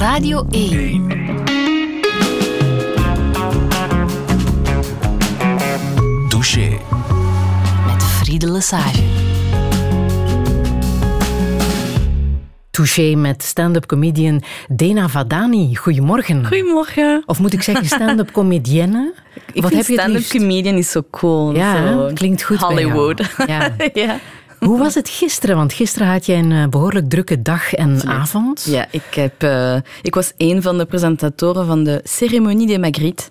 Radio 1. Douche. Met Friede Lesage. Touché met stand-up comedian Dena Vadani. Goedemorgen. Goedemorgen. Of moet ik zeggen stand-up comedienne? Ik Wat heb je stand-up comedian is zo cool. Ja, zo klinkt goed bij jou. Hollywood. Ja. ja. Hoe was het gisteren? Want gisteren had jij een eh, behoorlijk drukke dag en avond. Ja, ik, heb, eh, ik was een van de presentatoren van de Ceremonie des Magritte.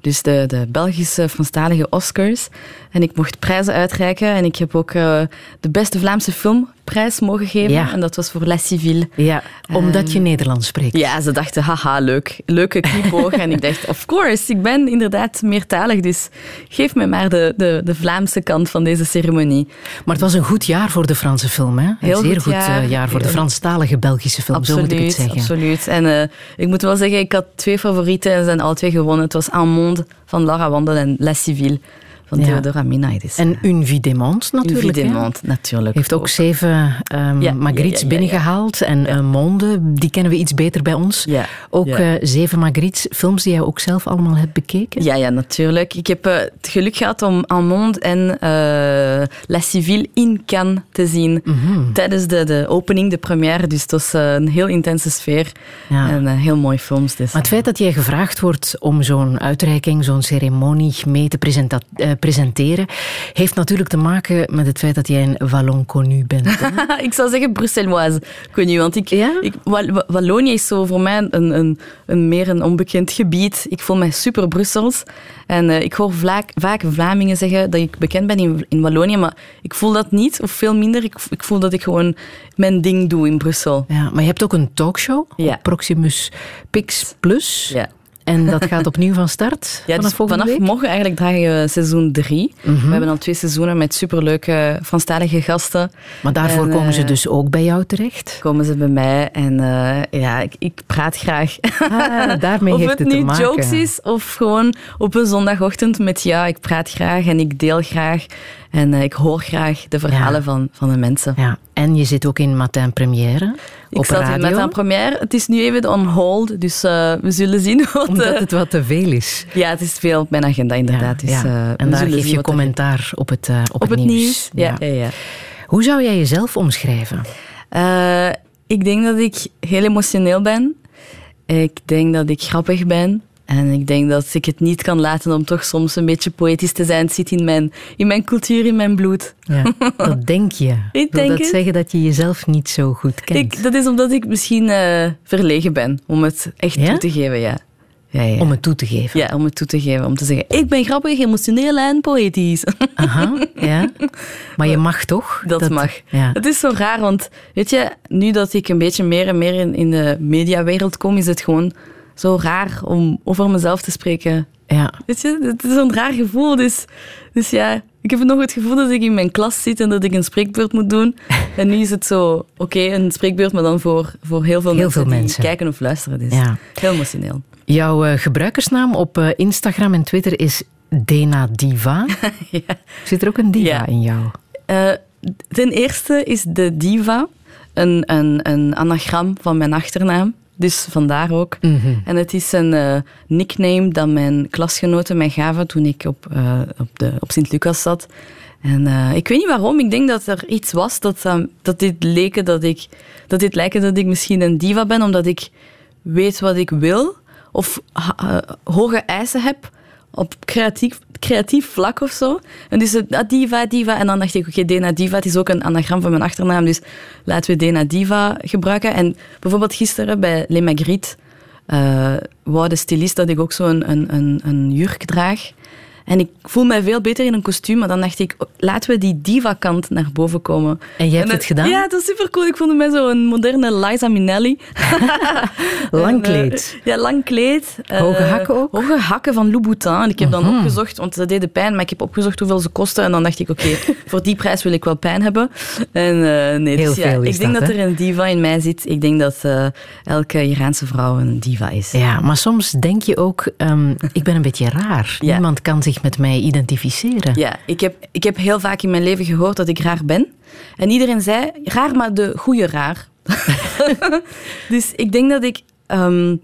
Dus de, de Belgische Franstalige Oscars. En ik mocht prijzen uitreiken. En ik heb ook eh, de beste Vlaamse filmprijs mogen geven. Ja. En dat was voor La Civile. Ja, omdat je Nederlands spreekt. Ja, ze dachten, haha, leuk. Leuke knipoog. en ik dacht, of course, ik ben inderdaad meertalig. Dus geef me maar de, de, de Vlaamse kant van deze ceremonie. Maar het was een goed jaar voor de Franse film, hè? Een Heel zeer goed goed jaar. eh, jaar voor de Franstalige Belgische film, zo moet ik het zeggen. Absoluut. En eh, ik moet wel zeggen, ik had twee favorieten en ze zijn alle twee gewonnen. Het was En Monde van Laura Wandel en La Civile van Ja. Theodora. En Une Vie des Mondes natuurlijk. Natuurlijk. Heeft ook zeven Ja, ja, binnengehaald. En eh, Monde, die kennen we iets beter bij ons. Ook eh, zeven Magrittes, films die jij ook zelf allemaal hebt bekeken. Ja, ja, natuurlijk. Ik heb eh, het geluk gehad om Monde en eh, La Civile in Cannes te zien. Mhm. Tijdens de, de opening, de première. Dus het was eh, een heel intense sfeer. En eh, heel mooie films. Dus. Maar het feit dat jij gevraagd wordt om zo'n uitreiking, zo'n ceremonie mee te eh, presenteren, heeft natuurlijk te maken met het feit dat jij een Wallon connu bent. ik zou zeggen Bruxelloise connu. Want ik, Ja? ik, Wallonië is zo voor mij een, een, een meer een onbekend gebied. Ik voel mij super Brussels. En eh, ik hoor vaak Vlamingen zeggen dat ik bekend ben in, in Wallonië. Maar ik voel dat niet, of veel minder. Ik, ik voel dat ik gewoon mijn ding doe in Brussel. ja, maar je hebt ook een talkshow Ja. Proximus Pix Plus. Ja. En dat gaat opnieuw van start Ja, vanaf dus vanaf week? morgen eigenlijk dragen we seizoen drie. Mhm. We hebben al twee seizoenen met superleuke Franstalige gasten. Maar daarvoor En, komen ze eh, dus ook bij jou terecht? Komen ze bij mij en eh, ja, ik, ik praat graag. Ah, daarmee of heeft het het te nu maken. jokes is, of gewoon op een zondagochtend met ja, ik praat graag en ik deel graag. En eh, ik hoor graag de verhalen Ja. van, van de mensen. Ja, en je zit ook in Matin Première Ik op zat in radio. een première. Het is nu even on hold, dus eh, we zullen zien wat... Omdat eh, het wat te veel is. Ja, het is veel op mijn agenda inderdaad. dus, Ja, eh, en daar geef je commentaar op het, op Op het nieuws. Ja, Ja. ja, ja. Hoe zou jij jezelf omschrijven? Ik denk dat ik heel emotioneel ben. Ik denk dat ik grappig ben. En ik denk dat ik het niet kan laten om toch soms een beetje poëtisch te zijn. Het zit in mijn, in mijn cultuur, in mijn bloed. Ja, dat denk je. Ik Wil denk dat het. zeggen dat je jezelf niet zo goed kent? Ik, dat is omdat ik misschien eh, verlegen ben om het echt Ja? toe te geven. Ja. Ja, ja. Om het toe te geven. ja, om het toe te geven. Om te zeggen, ik ben grappig, emotioneel en poëtisch. Aha, ja. Maar je mag toch? Dat, mag. Ja. Het is zo raar, want weet je, nu dat ik een beetje meer en meer in, in de mediawereld kom, is het gewoon zo raar om over mezelf te spreken. ja. Weet je, het is zo'n raar gevoel. Dus, dus ja, ik heb nog het gevoel dat ik in mijn klas zit en dat ik een spreekbeurt moet doen. En nu is het zo, oké, een spreekbeurt, maar dan voor, voor heel veel Heel mensen veel die mensen. kijken of luisteren. Dus Ja. heel emotioneel. Jouw eh, gebruikersnaam op eh, Instagram en Twitter is Dena Diva. ja. Zit er ook een diva Ja. in jou? Eh, ten eerste is de diva een, een, een anagram van mijn achternaam. Dus vandaar ook. Mhm. En het is een eh, nickname dat mijn klasgenoten mij gaven toen ik op, eh, op, de, op Sint-Lucas zat. En eh, ik weet niet waarom. Ik denk dat er iets was dat, dat dit leken dat ik dat dit lijken dat ik misschien een diva ben, omdat ik weet wat ik wil of hoge eisen heb op creatief, creatief vlak of zo. En dus het, ah, diva, diva. En dan dacht ik, oké, Dena Diva, het is ook een anagram van mijn achternaam, dus laten we Dena Diva gebruiken. En bijvoorbeeld gisteren bij Les Magritte eh wou de stylist dat ik ook zo een, een, een, een jurk draag. En ik voel mij veel beter in een kostuum, maar dan dacht ik, oh, laten we die diva-kant naar boven komen. En jij hebt En het gedaan? Ja, het was super cool. Ik voelde mij zo een moderne Liza Minnelli. Lang eh, kleed. ja, lang kleed. Eh, Hoge hakken ook? Hoge hakken van Louboutin. En ik heb dan Mhm. opgezocht, want ze deden pijn, maar ik heb opgezocht hoeveel ze kosten. En dan dacht ik, oké, voor die prijs wil ik wel pijn hebben. En eh, nee, Heel dus ja, is ik denk dat, dat, er een diva in mij zit. Ik denk dat elke Iraanse vrouw een diva is. Ja, maar soms denk je ook, ehm, ik ben een beetje raar. Ja. Niemand kan zich met mij identificeren. Ja, ik heb, ik heb heel vaak in mijn leven gehoord dat ik raar ben. En iedereen zei, raar, maar de goede raar. dus ik denk dat ik ehm,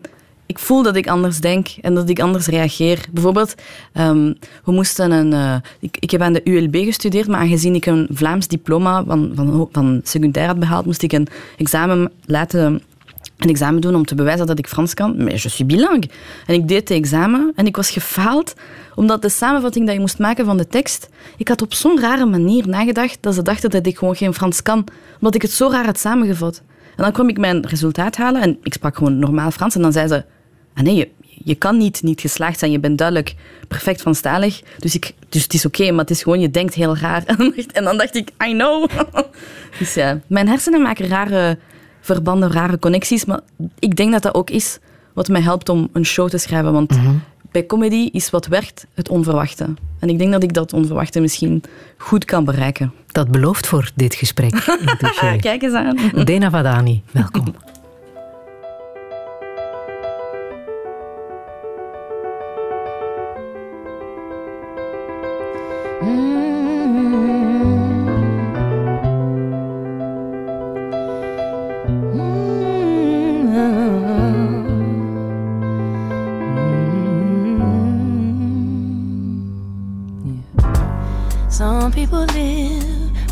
ik voel dat ik anders denk en dat ik anders reageer. Bijvoorbeeld, ehm, we moesten een... eh, ik, ik heb aan de ULB gestudeerd, maar aangezien ik een Vlaams diploma van, van, van secundair had behaald, moest ik een examen laten... Een examen doen om te bewijzen dat ik Frans kan. Maar je suis bilingue. En ik deed het examen en ik was gefaald omdat de samenvatting dat je moest maken van de tekst, ik had op zo'n rare manier nagedacht dat ze dachten dat ik gewoon geen Frans kan, omdat ik het zo raar had samengevat. En dan kwam ik mijn resultaat halen en ik sprak gewoon normaal Frans en dan zei ze, ah nee, je, je kan niet niet geslaagd zijn, je bent duidelijk perfect Franstalig, dus, ik, dus het is oké, maar het is gewoon, je denkt heel raar. En dan dacht, ik, I know. Dus ja, mijn hersenen maken rare verbanden, rare connecties, maar ik denk dat dat ook is wat mij helpt om een show te schrijven, want bij comedy is wat werkt het onverwachte. En ik denk dat ik dat onverwachte misschien goed kan bereiken. Dat belooft voor dit gesprek. Kijk eens aan. Dena Vadani, welkom. Some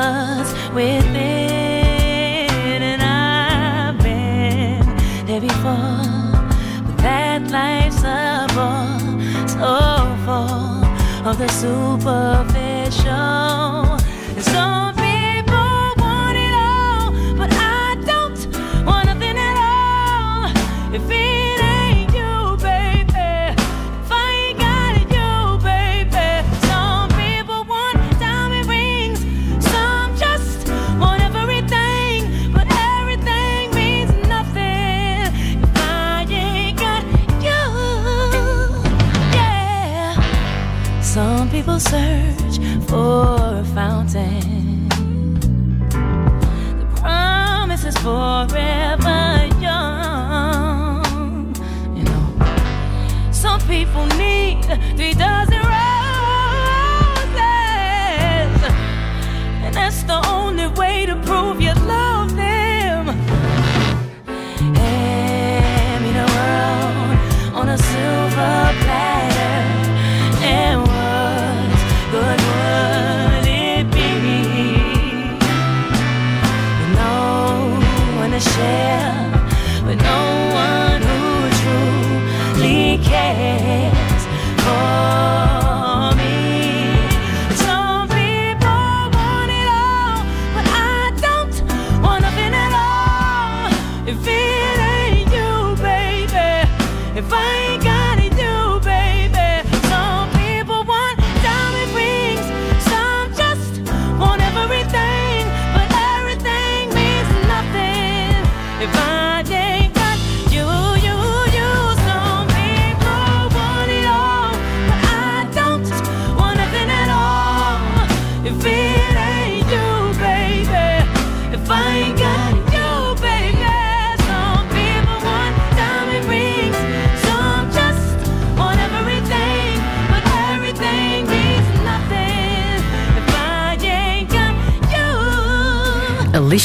what's within, and I've been there before. But that life's a bore, so full of the superficial. Search for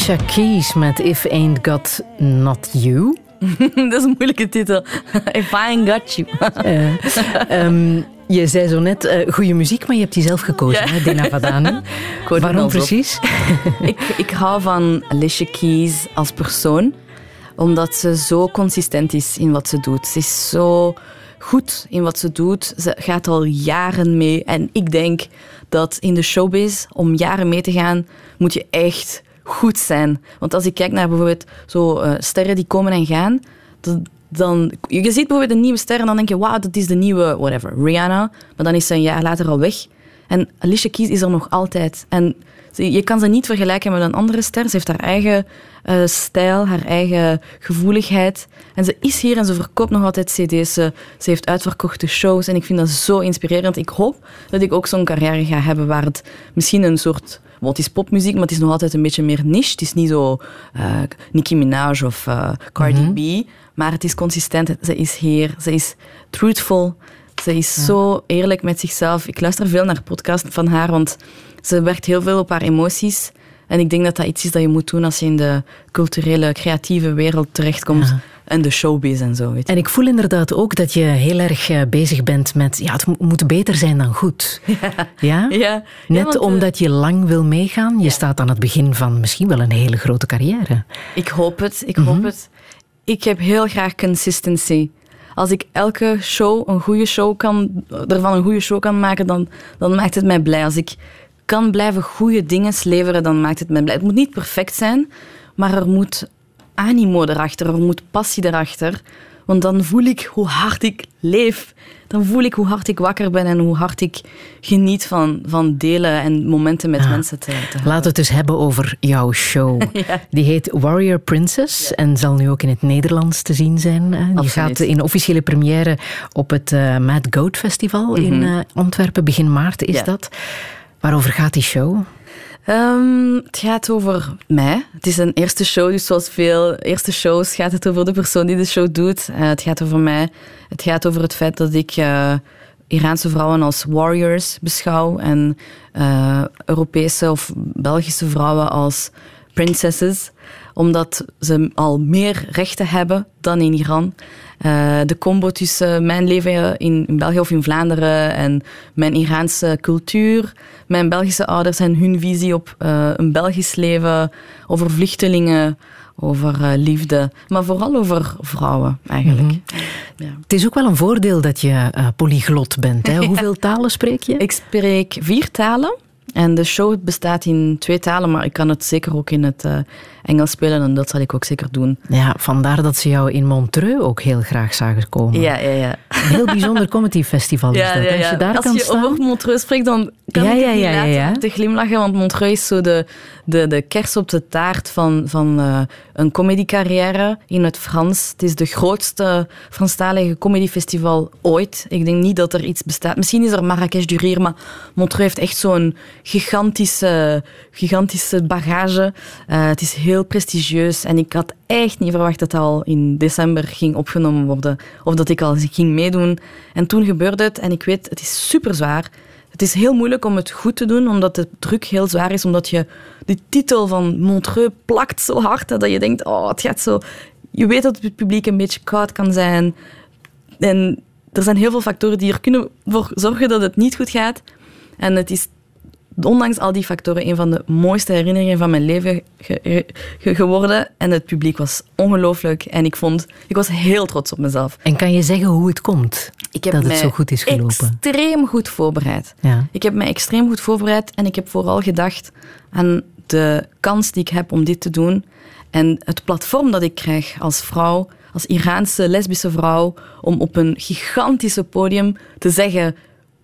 Alicia Keys met If Ain't Got Not You. Dat is een moeilijke titel. If I ain't got you. Ehm, je zei zo net eh goede muziek, maar je hebt die zelf gekozen, Ja. hè, Dena Vadani. Waarom precies? ik, ik hou van Alicia Keys als persoon, omdat ze zo consistent is in wat ze doet. Ze is zo goed in wat ze doet. Ze gaat al jaren mee. En ik denk dat in de showbiz, om jaren mee te gaan, moet je echt goed zijn. Want als ik kijk naar bijvoorbeeld zo eh, sterren die komen en gaan, dan, je ziet bijvoorbeeld een nieuwe ster en dan denk je, wauw, dat is de nieuwe, whatever, Rihanna. Maar dan is ze een jaar later al weg. En Alicia Keys is er nog altijd. En je kan ze niet vergelijken met een andere ster. Ze heeft haar eigen eh, stijl, haar eigen gevoeligheid. En ze is hier en ze verkoopt nog altijd cd's. Ze heeft uitverkochte shows en ik vind dat zo inspirerend. Ik hoop dat ik ook zo'n carrière ga hebben waar het misschien een soort... Het is popmuziek, maar het is nog altijd een beetje meer niche. Het is niet zo eh, Nicki Minaj of eh, Cardi B. Maar het is consistent. Ze is hier. Ze is truthful. Ze is zo eerlijk met zichzelf. Ik luister veel naar podcasts van haar, want ze werkt heel veel op haar emoties. En ik denk dat dat iets is dat je moet doen als je in de culturele, creatieve wereld terechtkomt. Ja. En de showbiz en zo. Weet je. En ik voel inderdaad ook dat je heel erg eh, bezig bent met... Ja, het mo- moet beter zijn dan goed. Ja? Ja, Net ja, want, eh, omdat je lang wil meegaan. Je staat aan het begin van misschien wel een hele grote carrière. Ik hoop het, ik hoop het. Ik heb heel graag consistency. Als ik elke show een goede show kan, ervan een goede show kan maken, dan, dan maakt het mij blij. Als ik kan blijven goede dingen leveren, dan maakt het mij blij. Het moet niet perfect zijn, maar er moet animo erachter, er moet passie erachter. Want dan voel ik hoe hard ik leef. Dan voel ik hoe hard ik wakker ben en hoe hard ik geniet van, van delen en momenten met mensen te, te hebben. Laten we het dus hebben over jouw show. Die heet Warrior Princess en zal nu ook in het Nederlands te zien zijn. Die Absoluut. gaat in officiële première op het eh, Mad Goat Festival in eh, Antwerpen. Begin maart is Mhm. Dat. Waarover gaat die show? Ehm, het gaat over mij. Het is een eerste show, dus zoals veel eerste shows gaat het over de persoon die de show doet. Eh, het gaat over mij. Het gaat over het feit dat ik eh, Iraanse vrouwen als warriors beschouw en eh, Europese of Belgische vrouwen als princesses, omdat ze al meer rechten hebben dan in Iran. Eh, de combo tussen mijn leven in, in België of in Vlaanderen en mijn Iraanse cultuur, mijn Belgische ouders en hun visie op eh, een Belgisch leven, over vluchtelingen, over eh, liefde, maar vooral over vrouwen eigenlijk. ja. Het is ook wel een voordeel dat je polyglot bent. Hè? Hoeveel talen spreek je? Ik spreek vier talen. En de show bestaat in twee talen, maar ik kan het zeker ook in het Engels spelen en dat zal ik ook zeker doen. Ja, vandaar dat ze jou in Montreux ook heel graag zagen komen. Ja, ja, ja. Een heel bijzonder comedy festival is dat. Als je daar Als kan je staan... over Montreux spreekt, dan kan Ja, ik ja, ja, te glimlachen, want Montreux is zo de, de, de kers op de taart van, van eh, een comedycarrière in het Frans. Het is de grootste Franstalige comedyfestival ooit. Ik denk niet dat er iets bestaat. Misschien is er Marrakech du Rire, maar Montreux heeft echt zo'n gigantische, gigantische bagage. Eh, het is heel prestigieus en ik had echt niet verwacht dat het al in december ging opgenomen worden of dat ik al ging meedoen. En toen gebeurde het en ik weet, het is super zwaar. Het is heel moeilijk om het goed te doen, omdat de druk heel zwaar is, omdat je de titel van Montreux plakt zo hard dat je denkt, oh, het gaat zo... Je weet dat het publiek een beetje koud kan zijn. En er zijn heel veel factoren die er kunnen voor zorgen dat het niet goed gaat. En het is ondanks al die factoren een van de mooiste herinneringen van mijn leven ge- ge- geworden. En het publiek was ongelooflijk. En ik vond, ik was heel trots op mezelf. En kan je zeggen hoe het komt Ik heb dat het mij zo goed is gelopen? extreem goed voorbereid. Ja. Ik heb mij extreem goed voorbereid en ik heb vooral gedacht aan de kans die ik heb om dit te doen. En het platform dat ik krijg als vrouw, als Iraanse lesbische vrouw, om op een gigantische podium te zeggen: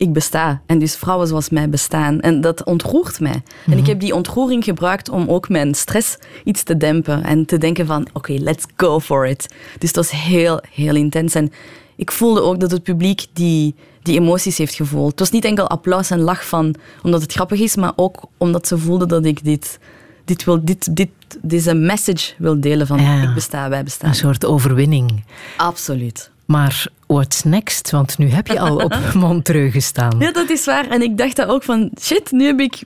Ik besta. En dus vrouwen zoals mij bestaan. En dat ontroert mij. En ik heb die ontroering gebruikt om ook mijn stress iets te dempen. En te denken: van, Oké, let's go for it. Dus het was heel, heel intens. En ik voelde ook dat het publiek die, die emoties heeft gevoeld. Het was niet enkel applaus en lach van omdat het grappig is, maar ook omdat ze voelden dat ik dit, dit wil, dit, dit, deze message wil delen van Ja. ik besta, wij bestaan. Een soort overwinning. Absoluut. Maar what's next? Want nu heb je al op Montreux gestaan. Ja, dat is waar. En ik dacht dat ook van, shit, nu heb ik...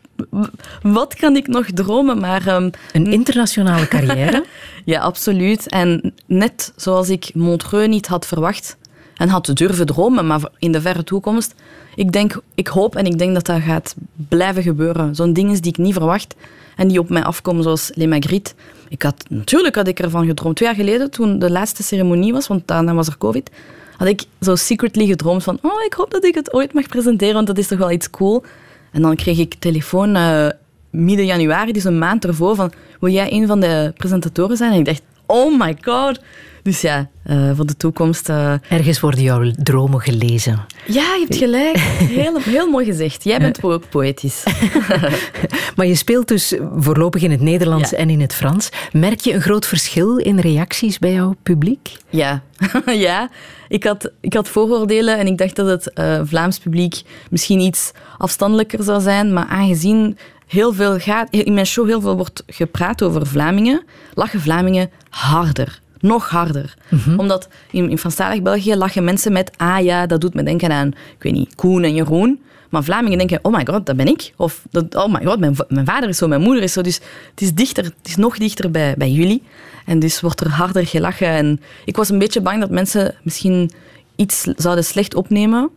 Wat kan ik nog dromen? Maar ehm, Een internationale carrière. Ja, absoluut. En net zoals ik Montreux niet had verwacht en had durven dromen, maar in de verre toekomst, ik denk, ik hoop en ik denk dat dat gaat blijven gebeuren. Zo'n dingen die ik niet verwacht en die op mij afkomen, zoals Les Magritte. Ik had, natuurlijk had ik ervan gedroomd. Twee jaar geleden, toen de laatste ceremonie was, want daarna was er COVID, had ik zo secretly gedroomd van, oh, ik hoop dat ik het ooit mag presenteren, want dat is toch wel iets cool. En dan kreeg ik telefoon eh, midden januari, dus een maand ervoor, van wil jij een van de presentatoren zijn? En ik dacht, oh my god. Dus ja, eh, voor de toekomst... eh, Ergens worden jouw dromen gelezen. ja, je hebt gelijk. Heel, heel mooi gezegd. Jij bent ook poëtisch. Maar je speelt dus voorlopig in het Nederlands Ja. en in het Frans. Merk je een groot verschil in reacties bij jouw publiek? Ja, ja. Ik, had, ik had vooroordelen en ik dacht dat het eh, Vlaams publiek misschien iets afstandelijker zou zijn. Maar aangezien heel veel gaat, in mijn show heel veel wordt gepraat over Vlamingen, lachen Vlamingen harder. Nog harder. Omdat in, in Franstalig België lachen mensen met ah ja, dat doet me denken aan, ik weet niet, Koen en Jeroen. Maar Vlamingen denken, oh my god, dat ben ik. Of, dat, oh my god, mijn, mijn vader is zo, mijn moeder is zo. Dus het is dichter, het is nog dichter bij, bij jullie. En dus wordt er harder gelachen. En ik was een beetje bang dat mensen misschien iets zouden slecht opnemen.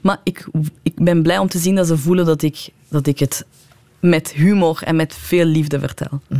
Maar ik, ik ben blij om te zien dat ze voelen dat ik, dat ik het met humor en met veel liefde vertel. Oh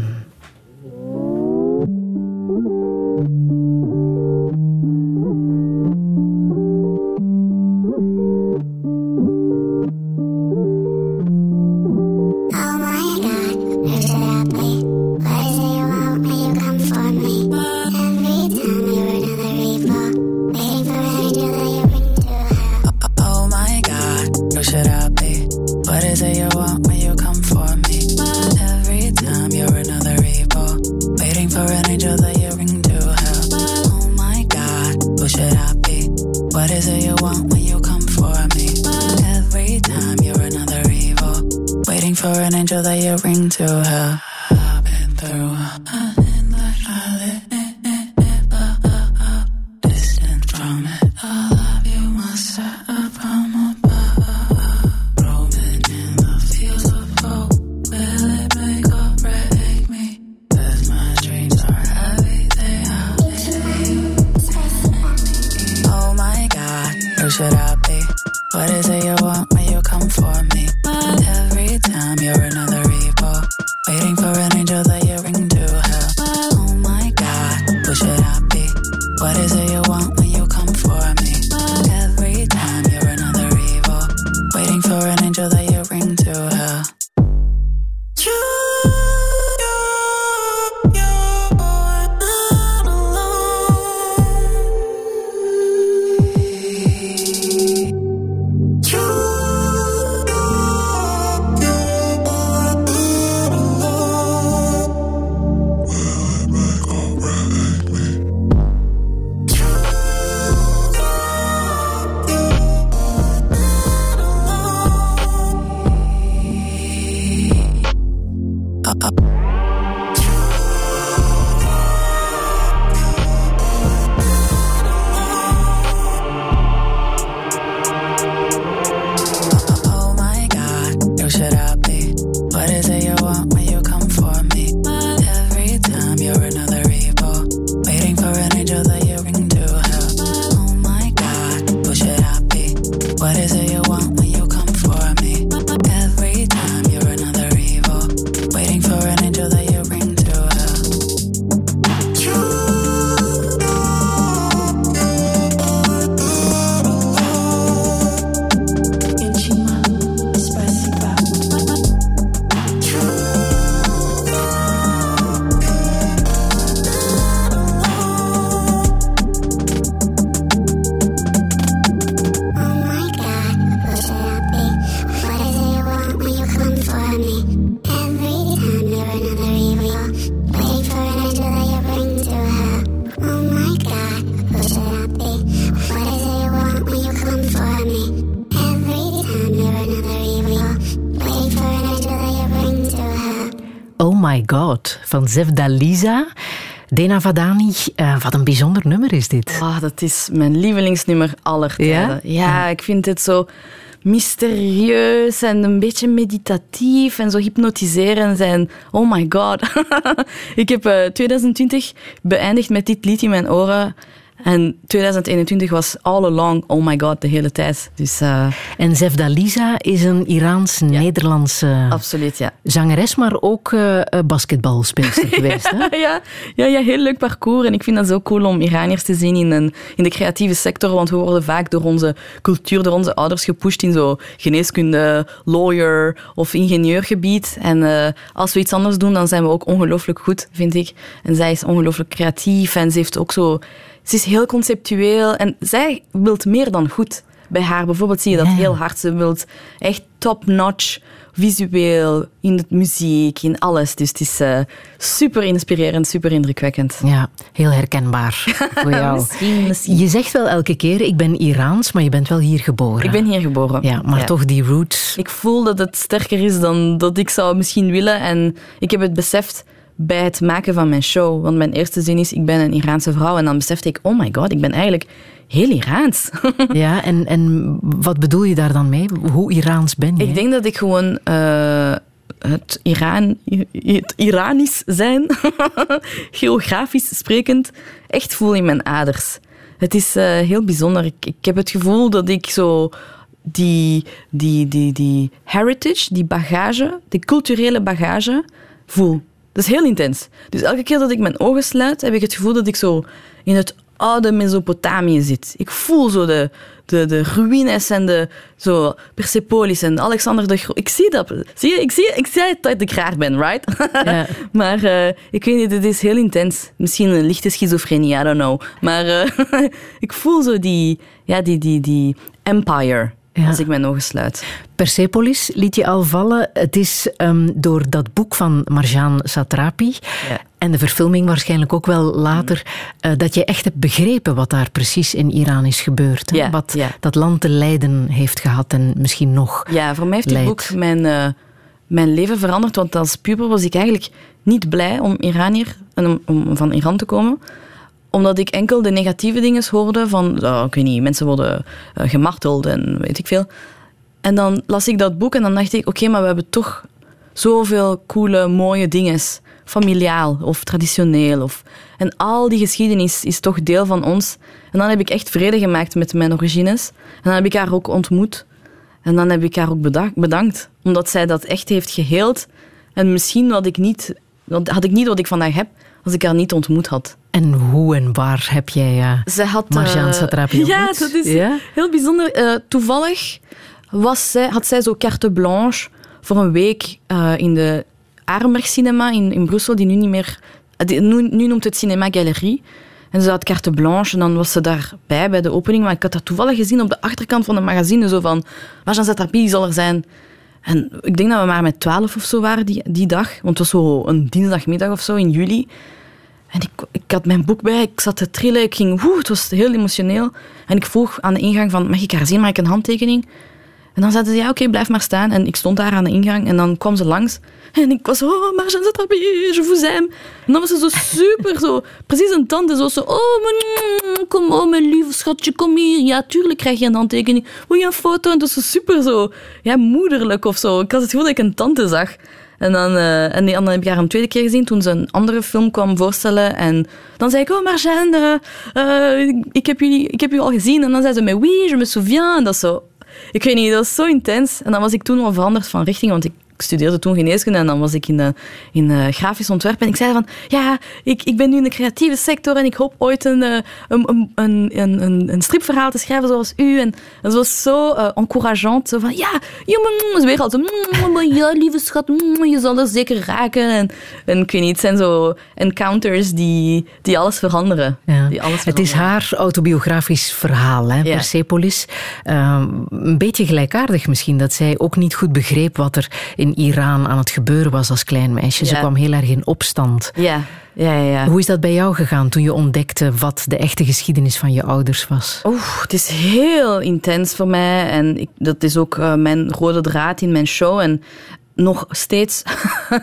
van Zef Dalisa. Dena Vadani, eh, wat een bijzonder nummer is dit. Ah, dat is mijn lievelingsnummer aller Ja? tijden. Ja, ik vind het zo mysterieus en een beetje meditatief en zo hypnotiserend en oh my god. ik heb eh, 2020 beëindigd met dit lied in mijn oren En 2021 was all along, oh my god, de hele tijd. Dus uh, En is een Iraans-Nederlandse absoluut, ja. zangeres, maar ook uh, basketbalspeelster geweest. Hè? ja, ja, ja, heel leuk parcours. En ik vind dat zo cool om Iraniërs te zien in, een, in de creatieve sector, want we worden vaak door onze cultuur, door onze ouders gepusht in zo geneeskunde, lawyer of ingenieurgebied. En uh, als we iets anders doen, dan zijn we ook ongelooflijk goed, vind ik. En zij is ongelooflijk creatief en ze heeft ook zo ze is heel conceptueel en zij wilt meer dan goed. Bij haar bijvoorbeeld zie je dat heel hard. Ze wilt echt top-notch, visueel, in de muziek, in alles. Dus het is uh, super inspirerend, super indrukwekkend. Ja, heel herkenbaar voor jou. misschien, misschien. Je zegt wel elke keer, ik ben Iraans, maar je bent wel hier geboren. Ik ben hier geboren. Ja, maar Ja. toch die roots. Ik voel dat het sterker is dan dat ik zou misschien willen. En ik heb het beseft bij het maken van mijn show. Want mijn eerste zin is, ik ben een Iraanse vrouw. En dan besefte ik, oh my god, ik ben eigenlijk heel Iraans. Ja, en, en wat bedoel je daar dan mee? Hoe Iraans ben je? Ik denk dat ik gewoon eh, het, Iran, het Iranisch zijn, geografisch sprekend, echt voel in mijn aders. Het is eh, heel bijzonder. Ik, ik heb het gevoel dat ik zo die, die, die, die heritage, die bagage, die culturele bagage voel. Dat is heel intens. Dus elke keer dat ik mijn ogen sluit, heb ik het gevoel dat ik zo in het oude Mesopotamië zit. Ik voel zo de, de, de ruïnes en de zo Persepolis en Alexander de Groot. Ik zie dat. Zie je? Ik zie, ik zie dat ik raar ben, right? Ja. maar eh, ik weet niet, het is heel intens. Misschien een lichte schizofrenie, I don't know. Maar eh, ik voel zo die, ja, die, die, die empire Ja. als ik mijn ogen sluit. Persepolis liet je al vallen. Het is ehm, door dat boek van Marjane Satrapi Ja. en de verfilming waarschijnlijk ook wel later, eh, dat je echt hebt begrepen wat daar precies in Iran is gebeurd. Ja, Wat dat land te lijden heeft gehad en misschien nog. Ja, voor mij heeft dit boek mijn, eh, mijn leven veranderd. Want als puber was ik eigenlijk niet blij om Iranier en om, om van Iran te komen. Omdat ik enkel de negatieve dingen hoorde van, oh, ik weet niet, mensen worden eh, gemarteld en weet ik veel. En dan las ik dat boek en dan dacht ik, oké, maar we hebben toch zoveel coole, mooie dingen. Familiaal of traditioneel. Of, en al die geschiedenis is toch deel van ons. En dan heb ik echt vrede gemaakt met mijn origines. En dan heb ik haar ook ontmoet. En dan heb ik haar ook bedankt, omdat zij dat echt heeft geheeld. En misschien had ik, niet, had ik niet wat ik vandaag heb als ik haar niet ontmoet had. En hoe en waar heb jij Zij had... Marjane Satrapi Ja, dat is Ja? heel bijzonder. Eh, toevallig was zij, had zij zo carte blanche voor een week in de Arenberg Cinema in, in Brussel, die nu niet meer... die- nu, nu noemt het Cinema Galerie. En ze had carte blanche en dan was ze daarbij bij de opening. Maar ik had dat toevallig gezien op de achterkant van de magazine. Zo van, Marjane Satrapi zal er zijn. En ik denk dat we maar met twaalf of zo waren die, die dag. Want het was zo een dinsdagmiddag of zo in juli. Ik, ik had mijn boek bij, ik zat te trillen, ik ging, woe, het was heel emotioneel. En ik vroeg aan de ingang van, mag ik haar zien, mag ik een handtekening? En dan zeiden ze, ja, oké, blijf maar staan. En ik stond daar aan de ingang en dan kwam ze langs. En ik was, oh, Marjane Satrapi, je vous aime. En dan was ze zo super, zo, precies een tante, zo, zo oh, mijn, kom, oh, mijn lieve schatje, kom hier. Ja, tuurlijk krijg je een handtekening. Wil je een foto? En dat was zo super, zo, ja, moederlijk of zo. Ik had het gevoel dat ik een tante zag. En dan, eh, en die- dan heb ik haar een tweede keer gezien toen ze een andere film kwam voorstellen. En dan zei ik, oh Marjane, eh, ik, heb jullie, ik heb u al gezien. En dan zei ze mij, oui, je me souviens. En dat is zo, ik weet niet, dat was zo intens. En dan was ik toen al veranderd van richting, want ik ik studeerde toen geneeskunde en dan was ik in, de, in eh, grafisch ontwerp. En ik zei van, ja, ik, ik ben nu in de creatieve sector en ik hoop ooit een, eh, een, een, een, een, een, stripverhaal te schrijven zoals u. En dat was zo eh, encourageant. Zo van, ja, je moet weer altijd, mm, ja, lieve schat, mm, je zal er zeker raken. En, en ik weet niet, het zijn zo encounters die, die alles veranderen. Ja. Die alles Het is haar autobiografisch verhaal, hè, Ja. Persepolis. Ehm, een beetje gelijkaardig misschien, dat zij ook niet goed begreep wat er in Iran aan het gebeuren was als klein meisje. Ze kwam heel erg in opstand. Ja, ja, ja. ja. Hoe is dat bij jou gegaan toen je ontdekte wat de echte geschiedenis van je ouders was? Oeh, het is heel intens voor mij. En ik, dat is ook eh, mijn rode draad in mijn show. En nog steeds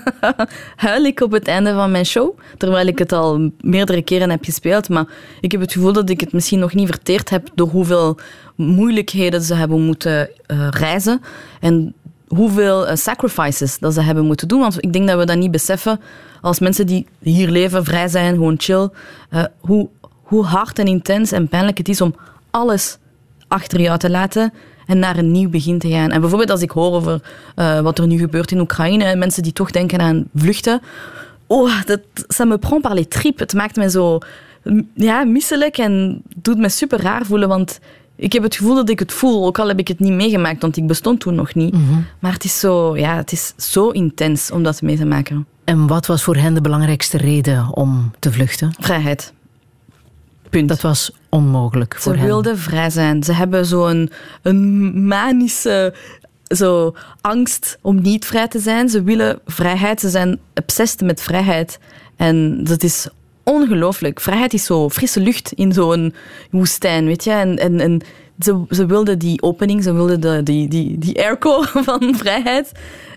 huil ik op het einde van mijn show. Terwijl ik het al meerdere keren heb gespeeld. Maar ik heb het gevoel dat ik het misschien nog niet verteerd heb door hoeveel moeilijkheden ze hebben moeten eh, reizen. En hoeveel eh, sacrifices dat ze hebben moeten doen. Want ik denk dat we dat niet beseffen als mensen die hier leven, vrij zijn, gewoon chill. eh, hoe hoe hard en intens en pijnlijk het is om alles achter jou te laten en naar een nieuw begin te gaan. En bijvoorbeeld als ik hoor over eh, wat er nu gebeurt in Oekraïne, en mensen die toch denken aan vluchten. Oh, dat, ça me prend par les tripes. Het maakt me zo ja, misselijk en doet me super raar voelen, want ik heb het gevoel dat ik het voel, ook al heb ik het niet meegemaakt, want ik bestond toen nog niet. Maar het is, zo, ja, het is zo intens om dat mee te maken. En wat was voor hen de belangrijkste reden om te vluchten? Vrijheid. Punt. Dat was onmogelijk voor Ze hen. wilden vrij zijn. Ze hebben zo'n een manische zo, angst om niet vrij te zijn. Ze willen vrijheid. Ze zijn obsessed met vrijheid. En dat is ongelooflijk. Vrijheid is zo frisse lucht in zo'n woestijn, weet je. En, en, en ze, ze wilden die opening, ze wilden de, die, die, die airco van vrijheid.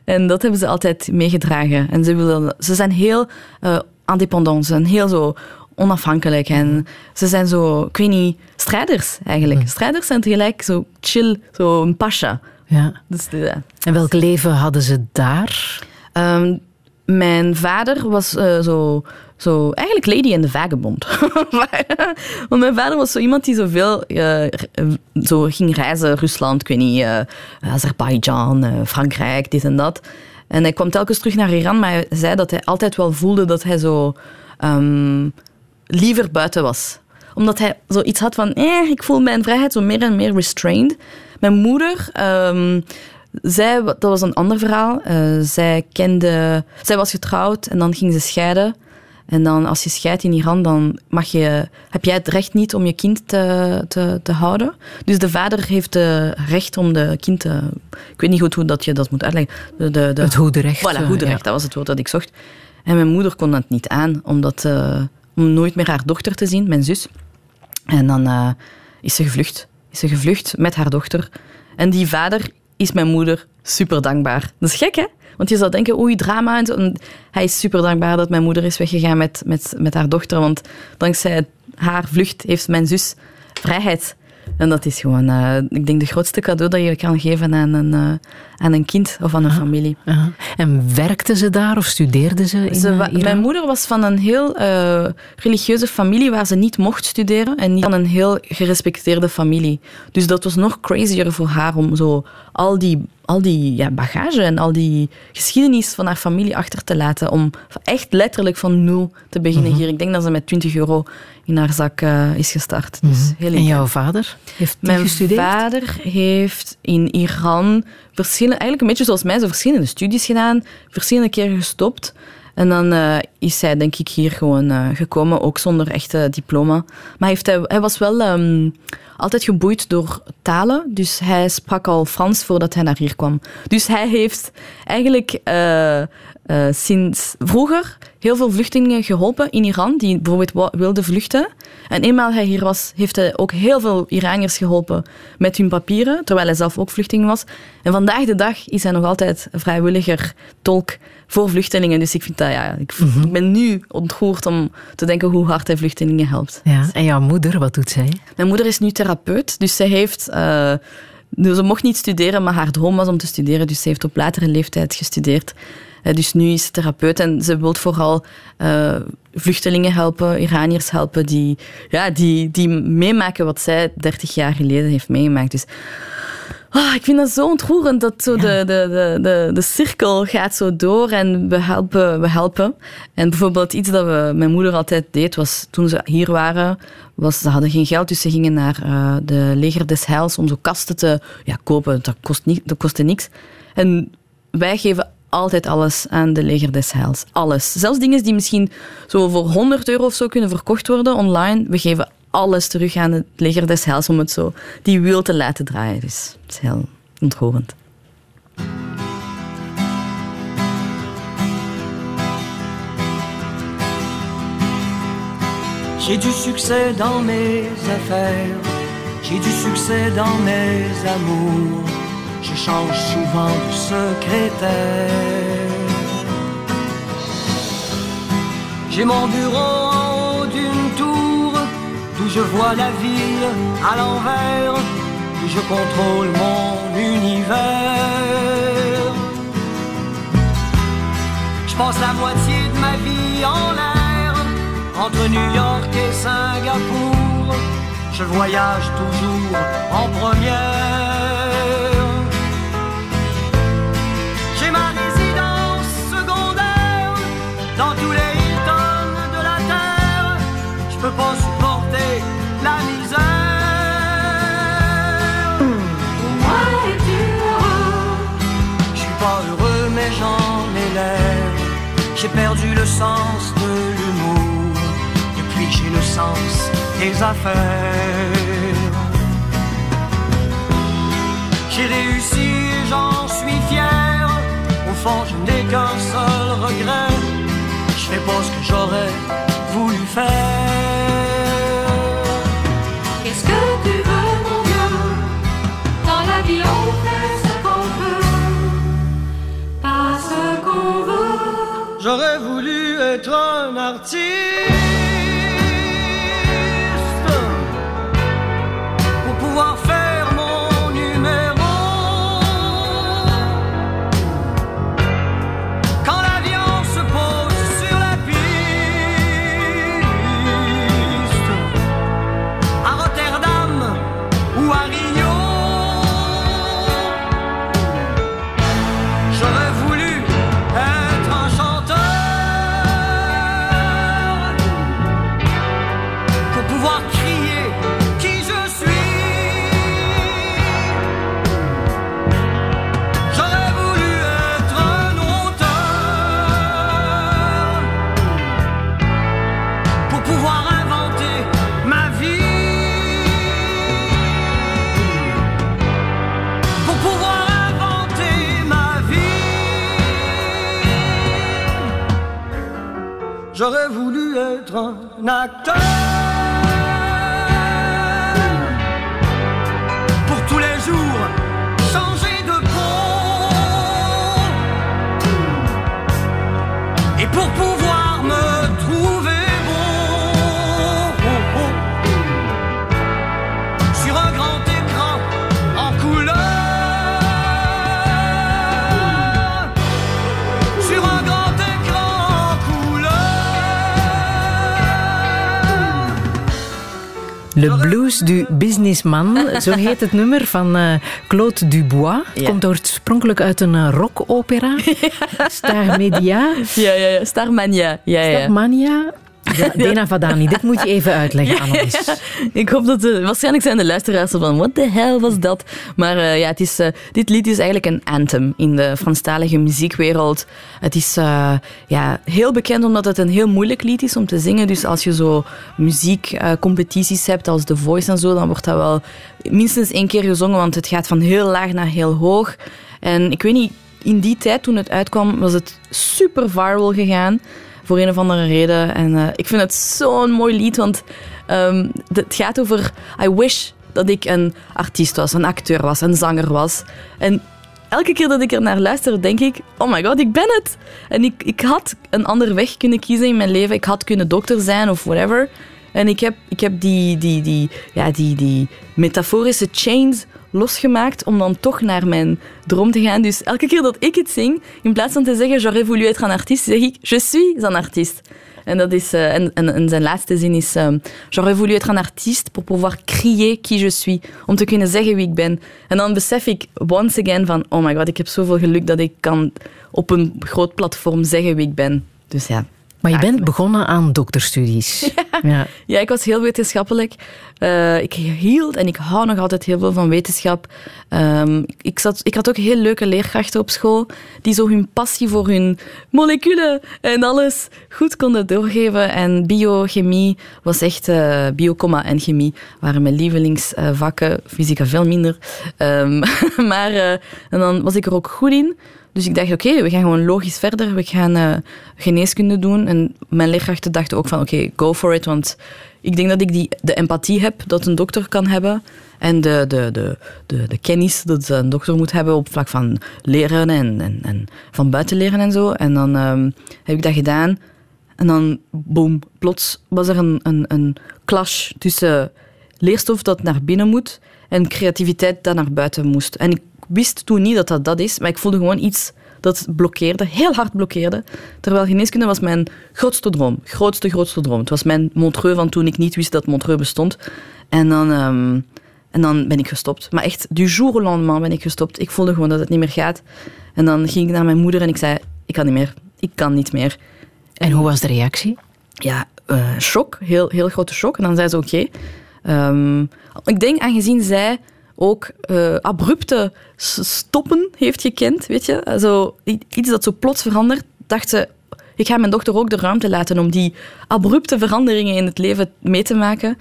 En dat hebben ze altijd meegedragen. En ze, willen, ze zijn heel eh independent, ze zijn heel zo onafhankelijk. En ze zijn zo, ik weet niet, strijders eigenlijk. Strijders zijn tegelijk zo chill, zo een pasha. Ja. Dus, ja. En welk leven hadden ze daar? Ehm, mijn vader was eh, zo, zo eigenlijk Lady in de Vagabond. Want mijn vader was zo iemand die zoveel eh, zo ging reizen. Rusland, ik weet eh, Azerbeidzjan, eh, Frankrijk, dit en dat. En hij kwam telkens terug naar Iran, maar hij zei dat hij altijd wel voelde dat hij zo ehm, liever buiten was. Omdat hij zoiets had van, eh, ik voel mijn vrijheid zo meer en meer restrained. Mijn moeder... ehm, zij, dat was een ander verhaal. Zij, kende, zij was getrouwd en dan ging ze scheiden. En dan als je scheidt in Iran, dan mag je, heb jij het recht niet om je kind te, te, te houden. Dus de vader heeft het recht om de kind te... Ik weet niet goed hoe dat je dat moet uitleggen. De, de, de, Het hoederecht. Voilà, eh, hoederecht, ja. dat was het woord dat ik zocht. En mijn moeder kon dat niet aan, omdat, eh, om nooit meer haar dochter te zien, mijn zus. En dan eh, is ze gevlucht. Is ze gevlucht met haar dochter. En die vader is mijn moeder super dankbaar. Dat is gek, hè? Want je zou denken, oei, drama en. En hij is super dankbaar dat mijn moeder is weggegaan met, met, met haar dochter. Want dankzij haar vlucht heeft mijn zus vrijheid. En dat is gewoon, eh, ik denk, de grootste cadeau dat je kan geven aan een, eh, aan een kind of aan een familie. Aha. En werkte ze daar of studeerde ze in Ze eh, Iran? mijn moeder was van een heel eh, religieuze familie waar ze niet mocht studeren en niet van een heel gerespecteerde familie. Dus dat was nog crazier voor haar om zo al die, al die ja, bagage en al die geschiedenis van haar familie achter te laten. Om echt letterlijk van nul te beginnen Mhm. hier. Ik denk dat ze met 20 euro in haar zak eh, is gestart. Dus heel En jouw vader? Heeft Mijn gestudeerd? vader heeft in Iran verschillende, eigenlijk een beetje zoals mij, zo verschillende studies gedaan, verschillende keren gestopt. En dan eh, is hij, denk ik, hier gewoon eh, gekomen, ook zonder echte diploma. Maar heeft hij, was wel ehm, altijd geboeid door talen. Dus hij sprak al Frans voordat hij naar hier kwam. Dus hij heeft eigenlijk eh, sinds vroeger heel veel vluchtelingen geholpen in Iran, die bijvoorbeeld wilden vluchten. En eenmaal hij hier was, heeft hij ook heel veel Iraniërs geholpen met hun papieren, terwijl hij zelf ook vluchteling was. En vandaag de dag is hij nog altijd vrijwilliger tolk voor vluchtelingen. Dus ik vind dat, ja, ik, ik ben nu ontroerd om te denken hoe hard hij vluchtelingen helpt. Ja. En jouw moeder, wat doet zij? Mijn moeder is nu therapeut, dus zij heeft... eh, dus ze mocht niet studeren, maar haar droom was om te studeren. Dus ze heeft op latere leeftijd gestudeerd. Eh, dus nu is ze therapeut en ze wil vooral eh, vluchtelingen helpen, Iraniërs helpen, die, ja, die, die meemaken wat zij 30 jaar geleden heeft meegemaakt. Dus ah, ik vind dat zo ontroerend dat zo de, de, de, de, de cirkel gaat zo door en we helpen, we helpen. En bijvoorbeeld iets dat we, mijn moeder altijd deed, was toen ze hier waren, was, ze hadden geen geld, dus ze gingen naar eh, de leger des heils om zo kasten te ja, kopen. Dat, kost niet, dat kostte niks. En wij geven altijd alles aan de leger des heils. Alles. Zelfs dingen die misschien zo voor 100 euro of zo kunnen verkocht worden online. We geven alles terug aan het leger des heils om het zo die wiel te laten draaien. Dus het is heel ontroerend. J'ai du succès dans mes affaires, j'ai du succès dans mes amours. Je change souvent de secrétaire. J'ai mon bureau je vois la ville à l'envers, d'où je contrôle mon univers. Je passe la moitié de ma vie en l'air, Entre New York et Singapour, je voyage toujours en première. J'ai ma résidence secondaire dans tous les Hilton de la terre. Je peux J'ai perdu le sens de l'humour. Depuis j'ai le sens des affaires. J'ai réussi et j'en suis fier. Au fond, je n'ai qu'un seul regret. Je fais pas ce que j'aurais voulu faire. Un être un Le Blues du Businessman, zo heet het nummer van eh, Claude Dubois. Het Ja. komt oorspronkelijk uit een uh, rockopera. Star Media. Ja, ja, ja. Starmania. Ja, ja. Starmania. Dena Vadani, dit moet je even uitleggen aan ons. Ik hoop dat de, waarschijnlijk zijn de luisteraars van what the hell was dat? Maar eh, ja, het is, eh, dit lied is eigenlijk een anthem in de Franstalige muziekwereld. Het is eh, ja, heel bekend omdat het een heel moeilijk lied is om te zingen. Dus als je zo muziekcompetities hebt als The Voice en zo, dan wordt dat wel minstens één keer gezongen, want het gaat van heel laag naar heel hoog. En ik weet niet, in die tijd toen het uitkwam, was het super viral gegaan voor een of andere reden. En eh, ik vind het zo'n mooi lied, want ehm, het gaat over I wish dat ik een artiest was, een acteur was, een zanger was. En elke keer dat ik er naar luister, denk ik, oh my god, ik ben het. En ik, ik had een andere weg kunnen kiezen in mijn leven. Ik had kunnen dokter zijn of whatever. En ik heb, ik heb die, die, die, ja, die, die metaforische chains losgemaakt om dan toch naar mijn droom te gaan. Dus elke keer dat ik het zing, in plaats van te zeggen j'aurais voulu être un artiste, zeg ik je suis un artiste. En, dat is, eh, en, en, zijn laatste zin is ehm, j'aurais voulu être un artiste pour pouvoir crier qui je suis. Om te kunnen zeggen wie ik ben. En dan besef ik once again van oh my god, ik heb zoveel geluk dat ik kan op een groot platform zeggen wie ik ben. Dus ja, Maar je bent begonnen aan dokterstudies. Ja. ja, ik was heel wetenschappelijk. Eh, ik hield en ik hou nog altijd heel veel van wetenschap. Ehm, ik, zat, ik had ook heel leuke leerkrachten op school die zo hun passie voor hun moleculen en alles goed konden doorgeven. En biochemie was echt, eh biocomma en chemie waren mijn lievelingsvakken. Fysica veel minder. Ehm, maar eh, en dan was ik er ook goed in. Dus ik dacht, oké, we gaan gewoon logisch verder. We gaan eh, geneeskunde doen. En mijn leerkrachten dachten ook van, oké, go for it. Want ik denk dat ik die, de empathie heb dat een dokter kan hebben. En de, de, de, de, de kennis dat een dokter moet hebben op vlak van leren en, en, en van buiten leren en zo. En dan ehm, heb ik dat gedaan. En dan, boom, plots was er een, een, een clash tussen leerstof dat naar binnen moet en creativiteit dat naar buiten moest. En wist toen niet dat dat dat is, maar ik voelde gewoon iets dat blokkeerde, heel hard blokkeerde. Terwijl geneeskunde was mijn grootste droom. Grootste, grootste droom. Het was mijn Montreux van toen ik niet wist dat Montreux bestond. En dan, ehm, en dan ben ik gestopt. Maar echt, du jour au lendemain ben ik gestopt. Ik voelde gewoon dat het niet meer gaat. En dan ging ik naar mijn moeder en ik zei, ik kan niet meer. Ik kan niet meer. En hoe was de reactie? Ja, eh shock. Heel, heel grote shock. En dan zei ze, oké. Ehm, ik denk, aangezien zij ook eh, abrupte stoppen heeft gekend, weet je. Zo, i- iets dat zo plots verandert, dacht ze... Ik ga mijn dochter ook de ruimte laten om die abrupte veranderingen in het leven mee te maken.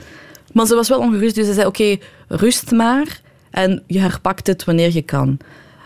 Maar ze was wel ongerust, dus ze zei, oké, rust maar. En je herpakt het wanneer je kan.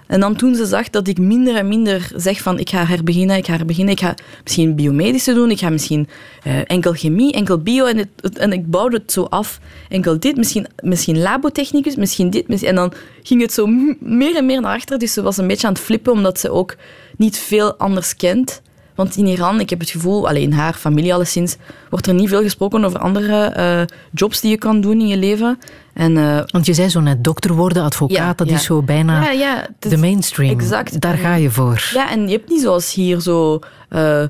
En dan toen ze zag dat ik minder en minder zeg van ik ga herbeginnen, ik ga herbeginnen, ik ga misschien biomedische doen, ik ga misschien eh, enkel chemie, enkel bio en, en ik bouwde het zo af. Enkel dit, misschien, misschien labotechnicus, misschien dit. misschien- en dan ging het zo meer en meer naar achter. Dus ze was een beetje aan het flippen omdat ze ook niet veel anders kent. Want in Iran, ik heb het gevoel, alleen in haar familie alleszins, wordt er niet veel gesproken over andere eh, jobs die je kan doen in je leven. En eh, Want je zei zo net dokter worden, advocaat, Ja, dat ja. is zo bijna ja, de mainstream. Exact. Daar ga je voor. Ja, en je hebt niet zoals hier zo, eh,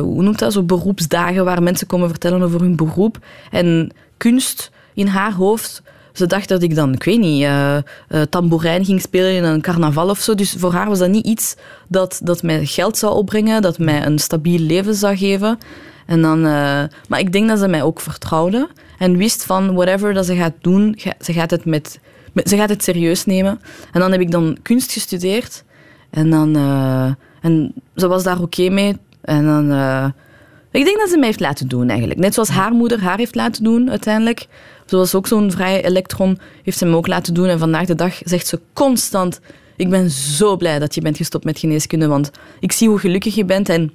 hoe noemt dat, zo beroepsdagen waar mensen komen vertellen over hun beroep. En kunst in haar hoofd, ze dacht dat ik dan, ik weet niet, eh eh, tamboerijn ging spelen in een carnaval of zo. Dus voor haar was dat niet iets dat, dat mij geld zou opbrengen, dat mij een stabiel leven zou geven. En dan, eh, maar ik denk dat ze mij ook vertrouwde en wist van whatever dat ze gaat doen, ze gaat het, met, met- ze gaat het serieus nemen. En dan heb ik dan kunst gestudeerd. En dan, en ze was daar oké mee. En dan, ik denk dat ze mij heeft laten doen eigenlijk. Net zoals haar moeder haar heeft laten doen uiteindelijk. Zoals ook zo'n vrije elektron heeft ze me ook laten doen. En vandaag de dag zegt ze constant, ik ben zo blij dat je bent gestopt met geneeskunde, want ik zie hoe gelukkig je bent en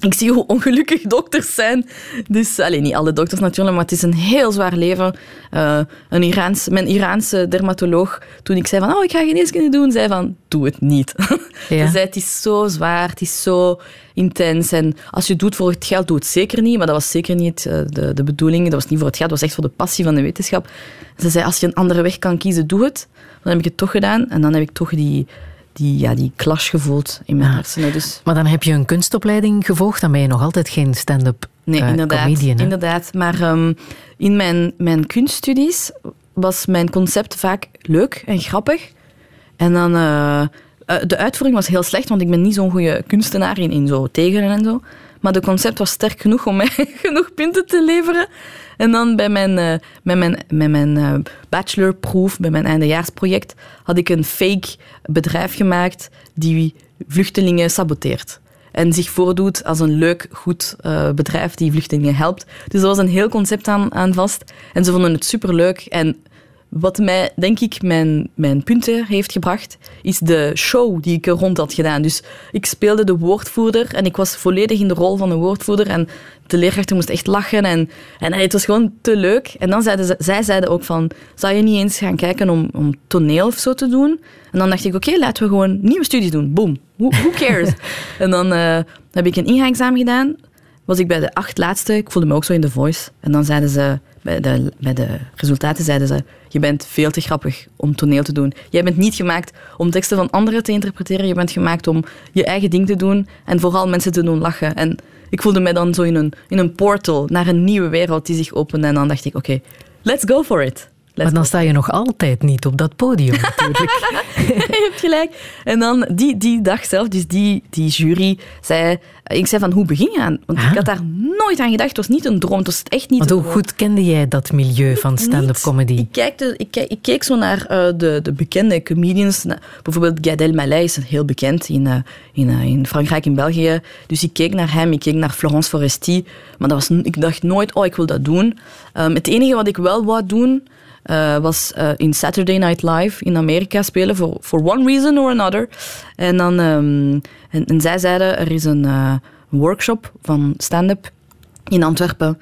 ik zie hoe ongelukkig dokters zijn. Dus, alleen niet alle dokters natuurlijk, maar het is een heel zwaar leven. Eh, een Iraans, mijn Iraanse dermatoloog, toen ik zei van, oh, ik ga geneeskunde doen, zei van, doe het niet. Ja. Ze zei, het is zo zwaar, het is zo intens. En als je het doet voor het geld, doe het zeker niet. Maar dat was zeker niet eh, de, de bedoeling. Dat was niet voor het geld, dat was echt voor de passie van de wetenschap. Ze zei, als je een andere weg kan kiezen, doe het. Dan heb ik het toch gedaan. En dan heb ik toch die, die, ja, die clash gevoeld in mijn Ja. hersenen. Dus Maar dan heb je een kunstopleiding gevolgd, dan ben je nog altijd geen stand-up Nee, eh, inderdaad. comedian. hè? inderdaad. Maar ehm, in mijn, mijn kunststudies was mijn concept vaak leuk en grappig. En dan... eh, de uitvoering was heel slecht, want ik ben niet zo'n goede kunstenaar in, in zo tegenen en zo. Maar de concept was sterk genoeg om mij genoeg punten te leveren. En dan bij mijn, eh, met mijn, mijn eh, bachelorproef, bij mijn eindejaarsproject, had ik een fake bedrijf gemaakt die vluchtelingen saboteert. En zich voordoet als een leuk, goed eh, bedrijf die vluchtelingen helpt. Dus er was een heel concept aan, aan vast. En ze vonden het superleuk. En wat mij, denk ik, mijn, mijn punten heeft gebracht, is de show die ik er rond had gedaan. Dus ik speelde de woordvoerder en ik was volledig in de rol van de woordvoerder. En de leerkrachten moesten echt lachen en, en het was gewoon te leuk. En dan zeiden ze, zij zeiden ook van, zou je niet eens gaan kijken om, om toneel of zo te doen? En dan dacht ik, oké, laten we gewoon nieuwe studies doen. Boom. Who, who cares? en dan eh, heb ik een ingangsexamen gedaan was ik bij de acht laatste. Ik voelde me ook zo in The Voice. En dan zeiden ze, bij de, bij de resultaten zeiden ze, je bent veel te grappig om toneel te doen. Jij bent niet gemaakt om teksten van anderen te interpreteren. Je bent gemaakt om je eigen ding te doen en vooral mensen te doen lachen. En ik voelde me dan zo in een, in een portal naar een nieuwe wereld die zich opende. En dan dacht ik, oké, let's go for it. Maar dan sta je nog altijd niet op dat podium natuurlijk. je hebt gelijk. En dan die, die dag zelf, dus die, die jury, zei... Ik zei van, hoe begin je aan? Want Ah. ik had daar nooit aan gedacht. Het was niet een droom. Het was echt niet Want hoe goed kende jij dat milieu van stand-up comedy? Ik, kijkte, ik, keek zo naar eh, de, de bekende comedians. Bijvoorbeeld Gad Elmaleh is heel bekend in, eh, in, eh, in Frankrijk en België. Dus ik keek naar hem, ik keek naar Florence Foresti. Maar dat was, ik dacht nooit, oh, ik wil dat doen. Ehm, het enige wat ik wel wou doen, eh, was eh, in Saturday Night Live in Amerika spelen. For, for one reason or another. En, dan, ehm, en, zij zeiden, er is een eh, workshop van stand-up in Antwerpen.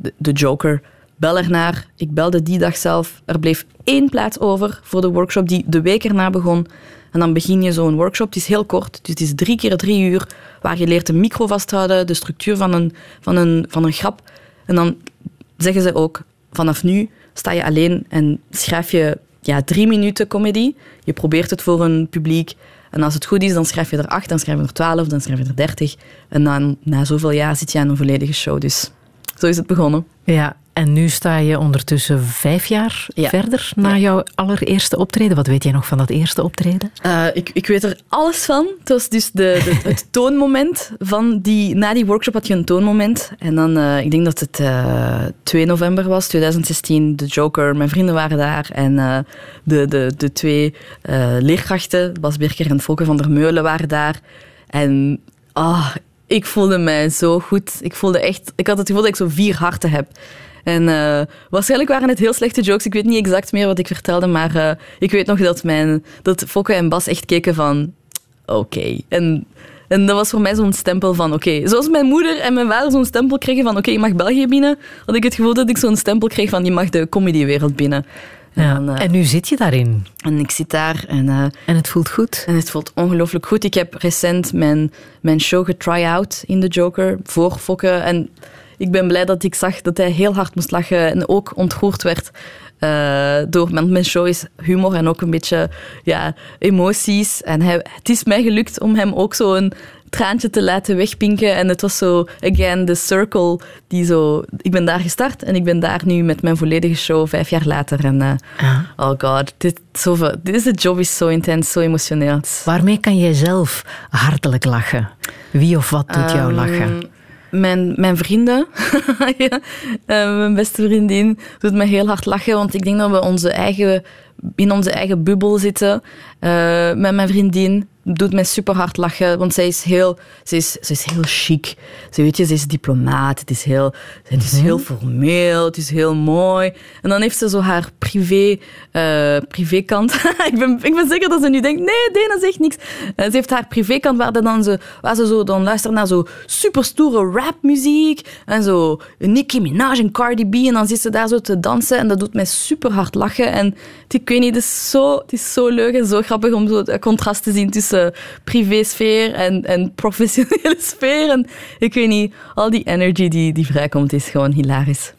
De, de Joker. Bel ernaar. Ik belde die dag zelf. Er bleef één plaats over voor de workshop die de week erna begon. En dan begin je zo'n workshop. Het is heel kort. Dus het is drie keer drie uur. Waar je leert een micro vasthouden. De structuur van een, van een, van een grap. En dan zeggen ze ook, vanaf nu sta je alleen en schrijf je ja, drie minuten comedy. Je probeert het voor een publiek. En als het goed is, dan schrijf je er acht, dan schrijf je er twaalf, dan schrijf je er dertig. En dan, na zoveel jaar zit je aan een volledige show. Dus zo is het begonnen. Ja, en nu sta je ondertussen vijf jaar Ja. verder na jouw allereerste optreden. Wat weet jij nog van dat eerste optreden? Eh, ik, ik weet er alles van. Het was dus de, de- het toonmoment van die... Na die workshop had je een toonmoment. En dan, eh, ik denk dat het eh 2 november was, 2016. De Joker, mijn vrienden waren daar. En eh, de, de, de twee eh, leerkrachten, Bas Birker en Volker van der Meulen, waren daar. En ah, ik voelde mij zo goed. Ik voelde echt... Ik had het gevoel dat ik zo vier harten heb. En eh, waarschijnlijk waren het heel slechte jokes. Ik weet niet exact meer wat ik vertelde, maar eh, ik weet nog dat, mijn, dat Fokke en Bas echt keken van... Oké. En, en dat was voor mij zo'n stempel van... Oké, zoals mijn moeder en mijn vader zo'n stempel kregen van... Oké, je mag België binnen. Had ik het gevoel dat ik zo'n stempel kreeg van... Je mag de comedywereld binnen. En, Ja. dan, eh, En nu zit je daarin. en ik zit daar en... En het voelt goed. en het voelt ongelooflijk goed. Ik heb recent mijn, mijn show getry-out in The Joker voor Fokke. En ik ben blij dat ik zag dat hij heel hard moest lachen en ook ontroerd werd. eh, door, want mijn show is humor en ook een beetje ja, emoties. En hij, het is mij gelukt om hem ook zo een traantje te laten wegpinken. En het was zo, again, the circle die zo... Ik ben daar gestart en ik ben daar nu met mijn volledige show vijf jaar later. En eh, oh god, dit, zoveel, deze job is zo intens, zo emotioneel. Waarmee kan jij zelf hartelijk lachen? Wie of wat doet jou Ehm, lachen? Mijn, mijn vrienden, eh, mijn beste vriendin, doet me heel hard lachen. Want ik denk dat we onze eigen, in onze eigen bubbel zitten. Eh, met mijn vriendin doet mij super hard lachen. Want zij is heel, ze is, ze is heel chic. Ze, weet je, ze is diplomaat. Het is heel, het is heel formeel. Het is heel mooi. En dan heeft ze zo haar privé, eh privékant. ik, ben, ik ben zeker dat ze nu denkt, nee, Dana zegt niks. Eh, ze heeft haar privékant waar, ze dan ze, waar ze zo dan luistert naar zo super stoere rapmuziek. En zo Nicki Minaj en Cardi B. En dan zit ze daar zo te dansen. En dat doet mij super hard lachen. En ik weet niet, het is zo, het is zo leuk en zo grappig om zo het contrast te zien tussen privésfeer en, en professionele sfeer. En ik weet niet, al die energy die, die vrijkomt is gewoon hilarisch.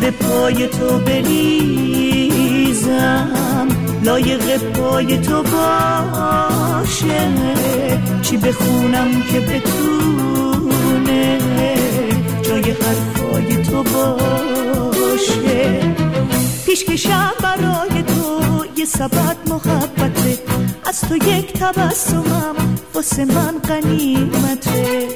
به پای تو بریزم. لایق پای تو باشه. چی بخونم که بتونه؟ جای حرفای تو باشه. پیشکشم برای تو یه سبد محبته. از تو یک تبسمم واسه من غنیمته.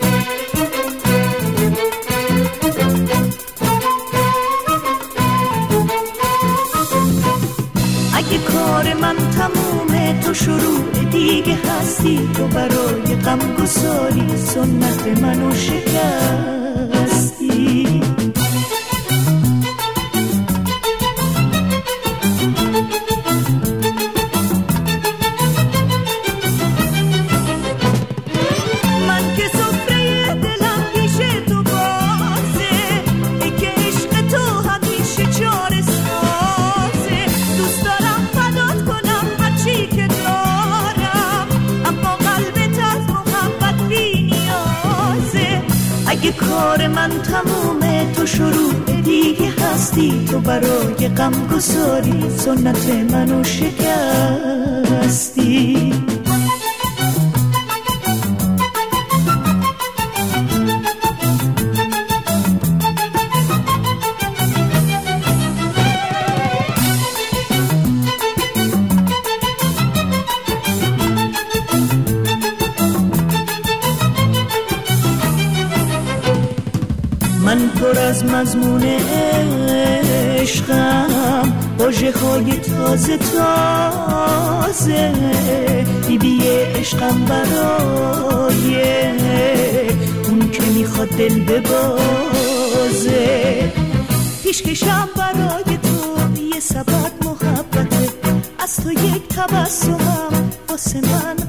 شروع دیگه هستی تو برای غم گساری سنت منو شکستی اگه کار من تمومه. تو شروع دیگه هستی. تو برای غم گساری سنت منو شکستی. مضمون عشقم. واجه های تازه تازه. بیبی عشقم برای اون که می‌خواد دل ببازه. پیشکشم برای تو یه سبد محبته. از تو یک تبسمم واسه من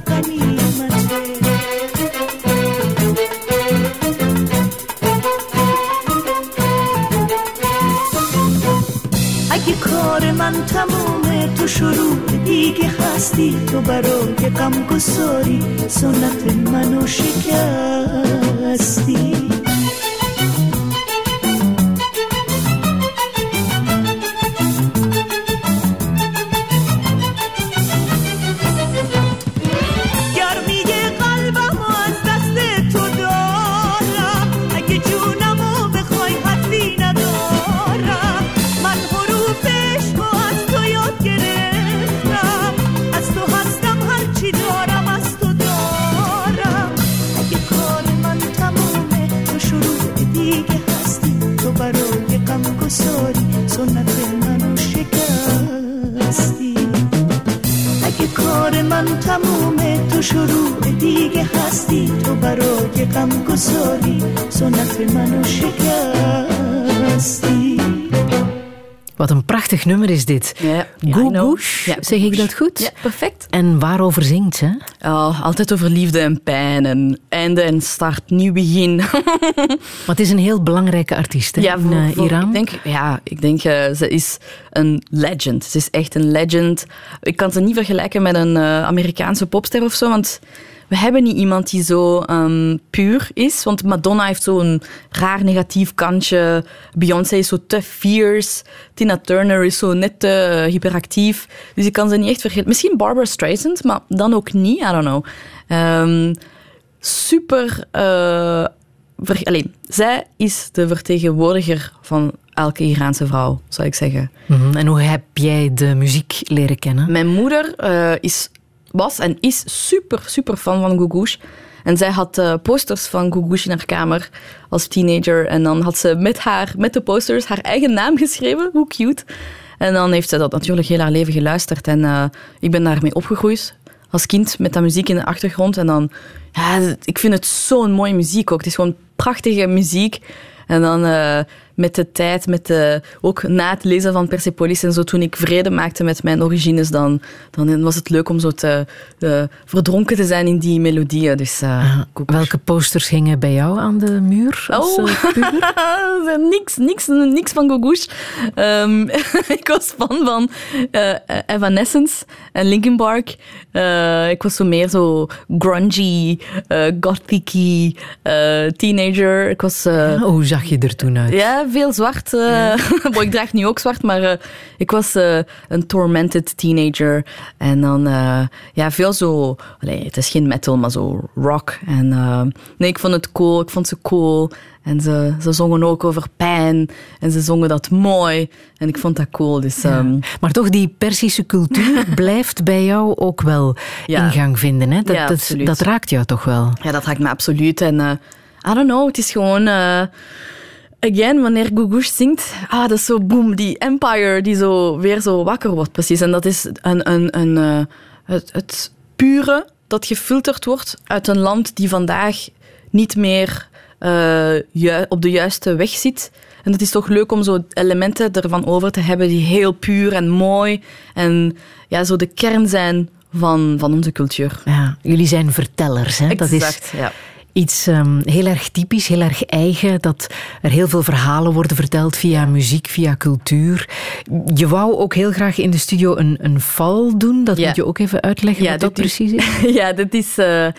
من تمومه تو شروع دیگه هستی. تو برای غم گساری سنت منو شکستی. سنت منو شکستی Wat een prachtig nummer is dit. Ja, ja, I Goe know. Goes, Ja, zeg ik Goe dat goed? Ja, perfect. En waarover zingt ze? Oh, altijd over liefde en pijn en einde en start, nieuw begin. Maar het is een heel belangrijke artiest hè, in voor- eh, voor- Iran. Ik denk, ja, ik denk eh, ze is een legend. Ze is echt een legend. Ik kan ze niet vergelijken met een eh, Amerikaanse popster of zo, want we hebben niet iemand die zo ehm, puur is. Want Madonna heeft zo'n raar negatief kantje. Beyoncé is zo te fierce. Tina Turner is zo net te eh, hyperactief. Dus ik kan ze niet echt vergeten. Misschien Barbara Streisand, maar dan ook niet. I don't know. Ehm, super. eh, ver- Allee, zij is de vertegenwoordiger van elke Iraanse vrouw, zou ik zeggen. Mhm. En hoe heb jij de muziek leren kennen? Mijn moeder eh, is, was en is super, super fan van Gugush. En zij had eh, posters van Gugush in haar kamer als teenager. En dan had ze met, haar, met de posters haar eigen naam geschreven. Hoe cute. En dan heeft ze dat natuurlijk heel haar leven geluisterd. En eh, ik ben daarmee opgegroeid. Als kind met dat muziek in de achtergrond. En dan, ja, ik vind het zo'n mooie muziek ook. Het is gewoon prachtige muziek. En dan eh, met de tijd, met de, ook na het lezen van Persepolis en zo, toen ik vrede maakte met mijn origines, dan, dan was het leuk om zo te eh, verdronken te zijn in die melodieën. Dus, eh, Gugush. Welke posters hingen bij jou aan de muur? Als, Oh. puber? niks, niks, niks van Gugush. Ehm, ik was fan van Evanescence en Linkin Park. Ik was zo meer zo grungy, gothicy teenager. Ik was... eh, Hoe zag je er toen uit? ja, veel zwart. eh. Bon, ik draag nu ook zwart, maar eh, ik was eh, een tormented teenager. En dan, ja, veel zo... Allee, het is geen metal, maar zo rock. En nee, ik vond het cool. Ik vond ze cool. En ze, ze zongen ook over pijn. En ze zongen dat mooi. En ik vond dat cool. Dus ehm, Maar toch, die Persische cultuur blijft bij jou ook wel Ja. ingang vinden. Hè? Dat, Ja, dat, raakt jou toch wel? ja, dat raakt me absoluut. En I don't know, het is gewoon... Again, wanneer Gugush zingt, ah, dat is zo boom, die empire die zo weer zo wakker wordt, precies. En dat is een, een, een, eh, het, het pure dat gefilterd wordt uit een land die vandaag niet meer eh, ju- op de juiste weg zit. En het is toch leuk om zo elementen ervan over te hebben die heel puur en mooi en ja, zo de kern zijn van, van onze cultuur. Ja, jullie zijn vertellers. Hè? Dat is Exact, ja. Iets ehm, heel erg typisch, heel erg eigen. Dat er heel veel verhalen worden verteld via muziek, via cultuur. Je wou ook heel graag in de studio een, een val doen. Dat Ja. moet je ook even uitleggen Ja, wat dat precies is. Ja, dit is, eh, eh,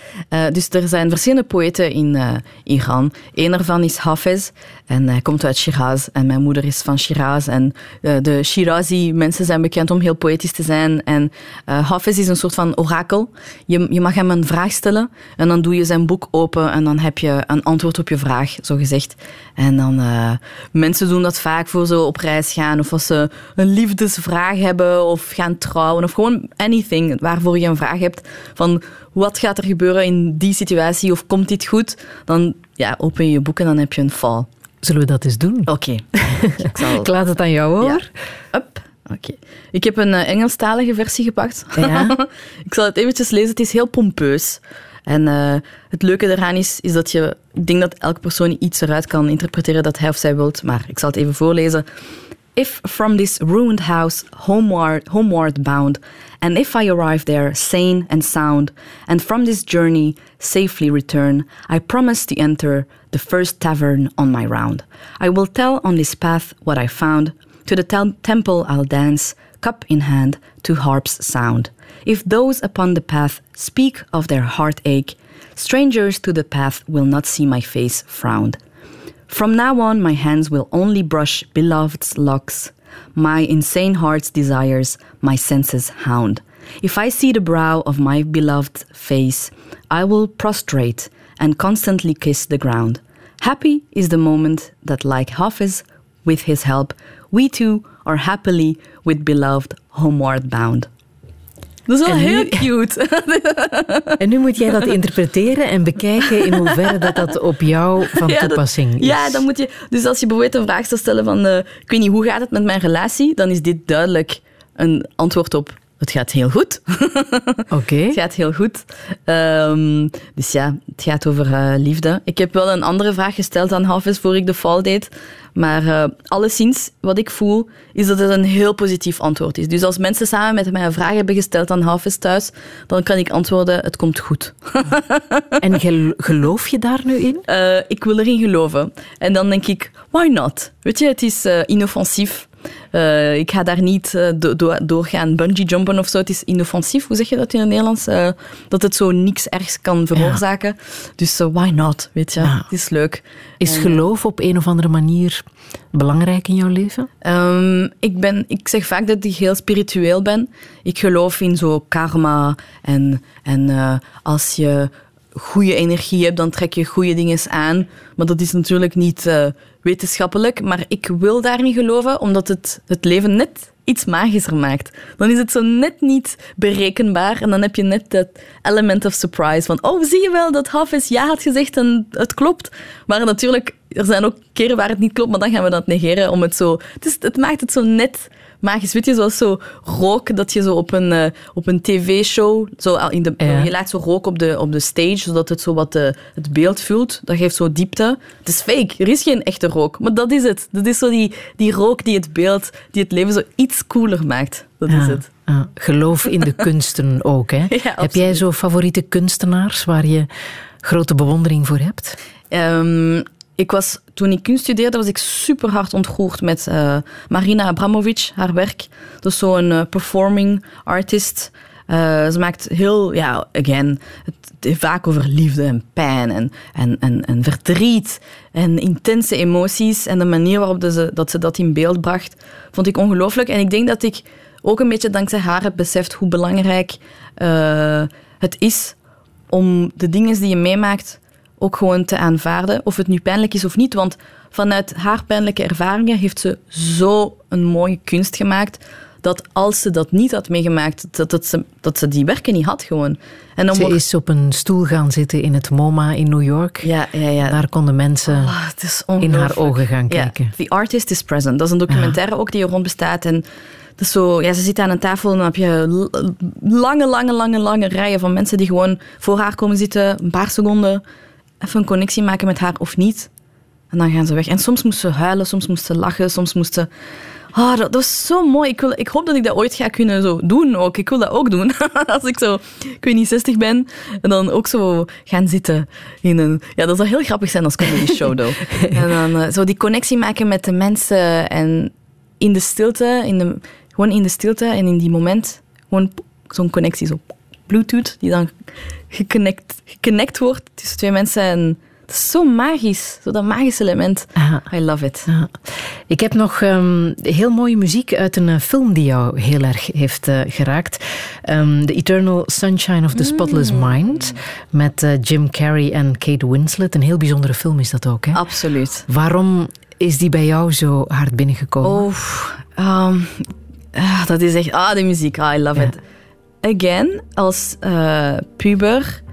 dus er zijn verschillende poëten in eh, Iran. Eén daarvan is Hafez en hij komt uit Shiraz. En mijn moeder is van Shiraz. En eh, de Shirazi mensen zijn bekend om heel poëtisch te zijn. En eh Hafez is een soort van orakel. Je, je mag hem een vraag stellen en dan doe je zijn boek open en dan heb je een antwoord op je vraag, zo gezegd. En dan, eh, mensen doen dat vaak voor ze op reis gaan of als ze een liefdesvraag hebben of gaan trouwen of gewoon anything waarvoor je een vraag hebt van wat gaat er gebeuren in die situatie of komt dit goed, dan ja, open je je boek en dan heb je een val. Zullen we dat eens doen? Oké. Ik zal... Ik laat het aan jou hoor. Ja. Up. Oké. Ik heb een eh, Engelstalige versie gepakt. Ja. ik zal het eventjes lezen. Het is heel pompeus. En eh, het leuke eraan is, is dat je... Ik denk dat elke persoon iets eruit kan interpreteren dat hij of zij wilt. Maar ik zal het even voorlezen. If from this ruined house homeward, homeward bound, and if I arrive there sane and sound, and from this journey safely return, I promise to enter the first tavern on my round. I will tell on this path what I found, To the tem- temple I'll dance, cup in hand, to harp's sound. If those upon the path speak of their heartache, strangers to the path will not see my face frowned. From now on, my hands will only brush beloved's locks, my insane heart's desires, my senses hound. If I see the brow of my beloved face, I will prostrate and constantly kiss the ground. Happy is the moment that, like Hafiz, with his help, we two are happily with beloved homeward bound. Dat is wel En nu- heel cute. En nu moet jij dat interpreteren en bekijken in hoeverre dat, dat op jou van Ja, dat- toepassing is. Ja, dan moet je. Dus als je bijvoorbeeld een vraag zou stellen van, eh, ik weet niet, hoe gaat het met mijn relatie? Dan is dit duidelijk een antwoord op. Het gaat heel goed. Oké. Het gaat heel goed. Ehm, dus ja, het gaat over eh, liefde. Ik heb wel een andere vraag gesteld aan Hafiz voor ik de val deed. Maar eh, alleszins, wat ik voel, is dat het een heel positief antwoord is. Dus als mensen samen met mij een vraag hebben gesteld aan Hafiz thuis, dan kan ik antwoorden, het komt goed. En gel- geloof je daar nu in? Eh, ik wil erin geloven. En dan denk ik, why not? Weet je, het is inoffensief. Eh, ik ga daar niet eh, do- do- doorgaan bungee jumpen of zo. Het is inoffensief. Hoe zeg je dat in het Nederlands? Eh, dat het zo niks ergs kan veroorzaken. Dus eh, why not? Weet je, Ja. het is leuk. Is geloof op een of andere manier belangrijk in jouw leven? Ehm, ik, ben, ik zeg vaak dat ik heel spiritueel ben. Ik geloof in zo karma en, en eh, als je goede energie hebt, dan trek je goede dingen aan. Maar dat is natuurlijk niet eh, wetenschappelijk. Maar ik wil daarin geloven, omdat het het leven net iets magischer maakt. Dan is het zo net niet berekenbaar en dan heb je net dat element of surprise van oh, zie je wel dat Hafiz ja had gezegd en het klopt. Maar natuurlijk, er zijn ook keren waar het niet klopt, maar dan gaan we dat negeren om het zo... Het maakt het zo net magisch. Weet je, zoals zo rook, dat je zo op een, eh, op een tv-show... Zo al in de, Ja. Je laat zo rook op de, op de stage, zodat het zo wat eh, het beeld vult. Dat geeft zo diepte. Het is fake. Er is geen echte rook. Maar dat is het. Dat is zo die, die rook die het beeld, die het leven zo iets cooler maakt. Dat is het. ja. Geloof in de kunsten ook. Hè? Heb jij zo favoriete kunstenaars waar je grote bewondering voor hebt? Ehm, ik was, toen ik kunst studeerde, was ik super hard ontroerd met eh, Marina Abramovic, haar werk. Dat is zo'n eh, performing artist. Eh, ze maakt heel, ja, again, het, vaak over liefde en pijn en, en, en, en verdriet en intense emoties. En de manier waarop dat ze, dat in beeld bracht, vond ik ongelooflijk. En ik denk dat ik ook een beetje dankzij haar heb beseft hoe belangrijk het is om de dingen die je meemaakt ook gewoon te aanvaarden, of het nu pijnlijk is of niet. Want vanuit haar pijnlijke ervaringen heeft ze zo een mooie kunst gemaakt, dat als ze dat niet had meegemaakt, dat, dat, ze, dat ze die werken niet had gewoon. En dan Ze wordt- is op een stoel gaan zitten in het MoMA in New York. Ja, ja, ja. Daar konden mensen is in haar ogen gaan Ja, kijken. The Artist is Present. Dat is een documentaire ook die er rond bestaat. En dat is zo, ja, ze zit aan een tafel en dan heb je lange, lange, lange, lange rijen van mensen die gewoon voor haar komen zitten, een paar seconden, even een connectie maken met haar of niet. En dan gaan ze weg. En soms moest ze huilen, soms moest ze lachen, soms moest ze... Ah, dat, was zo mooi. Ik, wil, ik hoop dat ik dat ooit ga kunnen zo doen ook. Ik wil dat ook doen. Als ik zo, ik weet niet, 60 ben. En dan ook zo gaan zitten in een... Ja, dat zou heel grappig zijn als comedy show, though. En dan eh, zo die connectie maken met de mensen. En in de stilte, in de, gewoon in de stilte en in die moment, gewoon zo'n connectie, zo Bluetooth, die dan geconnect, geconnect wordt tussen twee mensen. En het is zo magisch, zo dat magische element. I love it. Ik heb nog ehm, heel mooie muziek uit een eh, film die jou heel erg heeft eh, geraakt. Ehm, The Eternal Sunshine of the Spotless Mind. Met eh, Jim Carrey en Kate Winslet. Een heel bijzondere film is dat ook. Hè? Absoluut. Waarom is die bij jou zo hard binnengekomen? Oh, ah, dat is echt... Ah, de muziek. Ah, I love Ja. it. Again, als eh, puber...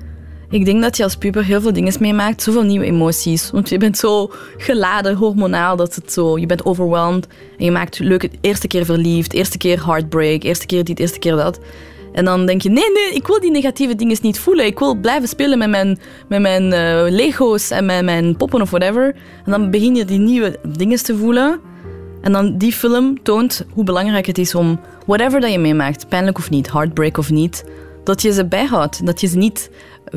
Ik denk dat je als puber heel veel dingen meemaakt. Zoveel nieuwe emoties. Want je bent zo geladen, hormonaal, dat het zo... Je bent overwhelmed. En je maakt leuk... Eerste keer verliefd, eerste keer heartbreak, eerste keer dit, eerste keer dat. En dan denk je, nee, nee, ik wil die negatieve dingen niet voelen. Ik wil blijven spelen met mijn, met mijn eh, Lego's en met mijn poppen of whatever. En dan begin je die nieuwe dingen te voelen. En dan die film toont hoe belangrijk het is om whatever dat je meemaakt, pijnlijk of niet, heartbreak of niet, dat je ze bijhoudt. Dat je ze niet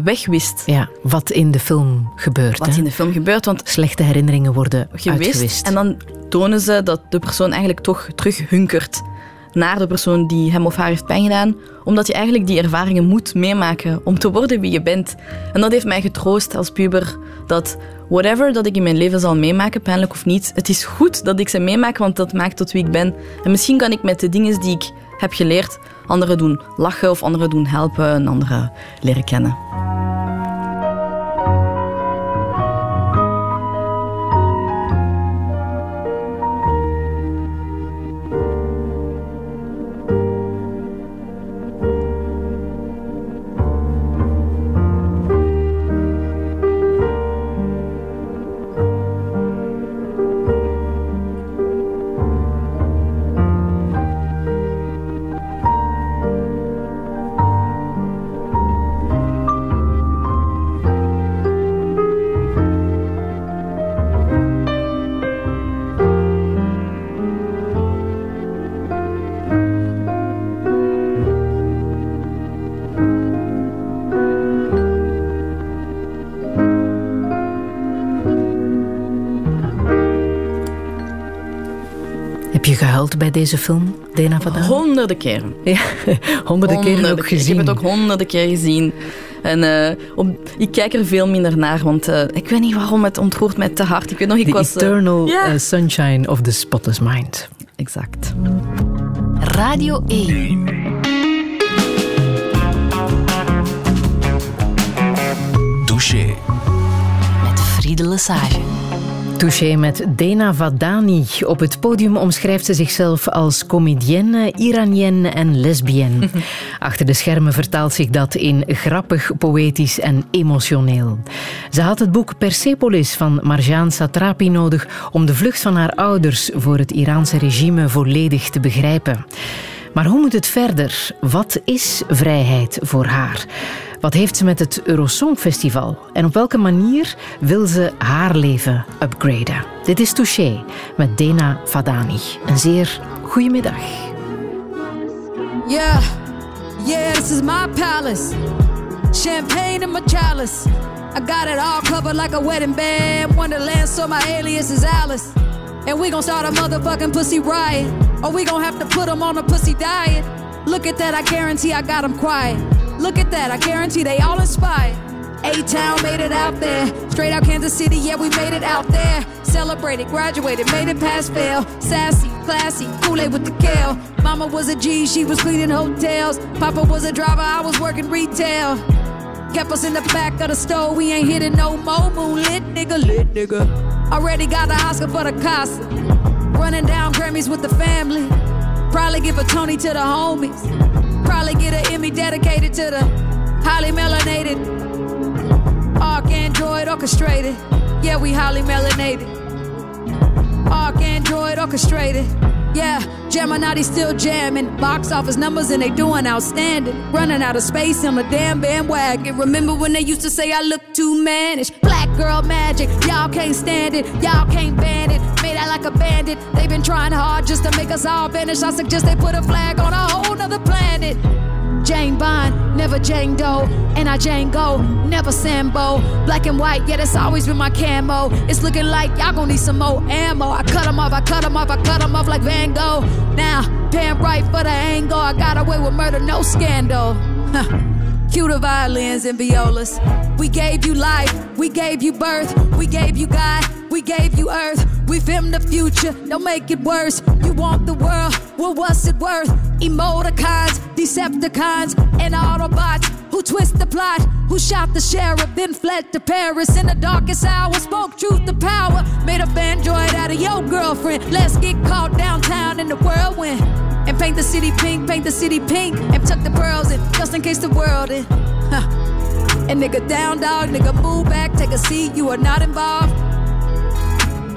wegwist. Ja, wat in de film gebeurt. Wat hè? in de film gebeurt. Want Slechte herinneringen worden gewist. uitgewist. En dan tonen ze dat de persoon eigenlijk toch terug hunkert naar de persoon die hem of haar heeft pijn gedaan. Omdat je eigenlijk die ervaringen moet meemaken om te worden wie je bent. En dat heeft mij getroost als puber dat whatever dat ik in mijn leven zal meemaken, pijnlijk of niet, het is goed dat ik ze meemaak, want dat maakt tot wie ik ben. En misschien kan ik met de dingen die ik heb geleerd anderen doen lachen of anderen doen helpen en anderen leren kennen. Deze film, Dena Vadaan? Honderden keren. Ja, honderden keren Honderden ook keer. gezien. Ik heb het ook honderden keer gezien. En eh, op, ik kijk er veel minder naar, want eh, ik weet niet waarom het ontroert mij te hard. Ik weet nog, ik The was... eh, Eternal Sunshine of the Spotless Mind. Exact. Radio 1. Douche. Met Friede Lesage. Touché met Dena Vadani. Op het podium omschrijft ze zichzelf als comedienne, Iranienne en lesbienne. Achter de schermen vertaalt zich dat in grappig, poëtisch en emotioneel. Ze had het boek Persepolis van Marjane Satrapi nodig om de vlucht van haar ouders voor het Iraanse regime volledig te begrijpen. Maar hoe moet het verder? Wat is vrijheid voor haar? Wat heeft ze met het Eurosong Festival? En op welke manier wil ze haar leven upgraden? Dit is Touché met Dena Vadani. Een zeer goede middag. Yeah, yeah, is my palace. Champagne in my chalice. I got it all covered like a wedding band. Wonderland, so my alias is Alice. And we gon' start a motherfucking pussy riot. Or we gon' have to put them on a pussy diet. Look at that, I guarantee I got them quiet. Look at that, I guarantee they all inspired. A-Town made it out there. Straight out Kansas City, yeah, we made it out there. Celebrated, graduated, made it past fail. Sassy, classy, Kool-Aid with the kale. Mama was a G, she was cleaning hotels. Papa was a driver, I was working retail. Kept us in the back of the store, we ain't hitting no more. Moonlit nigga, lit nigga. Already got the Oscar for the Casa. Running down Grammys with the family. Probably give a Tony to the homies. Probably get an Emmy dedicated to the highly melanated. Arc Android orchestrated. Yeah, we highly melanated. Arc Android orchestrated. Yeah, Gemini still jamming. Box office numbers and they doing outstanding. Running out of space on the damn bandwagon. Remember when they used to say I look too mannish? Black girl magic, y'all can't stand it. Y'all can't ban it. Made out like a bandit. They've been trying hard just to make us all vanish. I suggest they put a flag on a whole nother planet. Jane Bond, never Jane Doe. And I Jane Go, never Sambo. Black and white, yeah, that's always been my camo. It's looking like y'all gon' need some more ammo. I cut 'em off, I cut 'em off, I cut 'em off like Van Gogh. Now, paying right for the angle. I got away with murder, no scandal. Huh. Cue the violins and violas. We gave you life, we gave you birth, we gave you God, we gave you earth. We filmed the future, don't make it worse. You want the world, well, what's it worth? Emoticons, Decepticons, and Autobots who twist the plot, who shot the sheriff, then fled to Paris in the darkest hour. Spoke truth to power, made a fanjoid out of your girlfriend. Let's get caught downtown in the whirlwind. And paint the city pink, paint the city pink, and tuck the pearls in, just in case the world in. Huh. And nigga down dog, nigga move back, take a seat, you are not involved.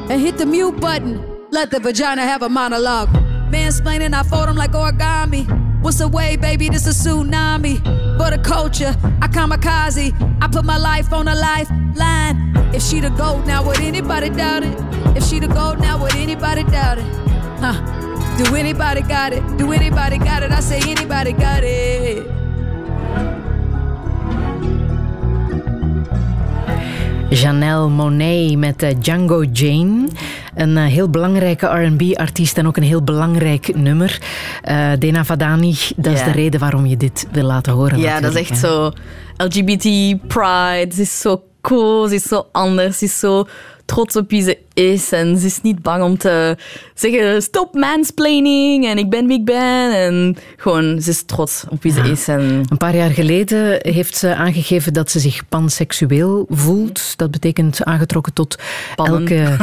And hit the mute button, let the vagina have a monologue. Mansplaining, I fold them like origami. What's the way, baby? This a tsunami. For the culture, I kamikaze. I put my life on a lifeline. If she the gold, now would anybody doubt it? If she the gold, now would anybody doubt it? Huh? Do anybody got it? Do anybody got it? I say anybody got it. Janelle Monet met eh, Django Jane. Een eh, heel belangrijke R&B-artiest en ook een heel belangrijk nummer. Eh, Dena Vadani, dat is Ja. de reden waarom je dit wil laten horen. Ja, dat is echt hè. zo LGBT pride. Ze is zo cool, ze is zo anders, ze is zo trots op wie ze is. En ze is niet bang om te zeggen, stop mansplaining en ik ben wie ik ben. En gewoon, ze is trots op wie ze is. En Een paar jaar geleden heeft ze aangegeven dat ze zich panseksueel voelt. Dat betekent aangetrokken tot Pannen. elke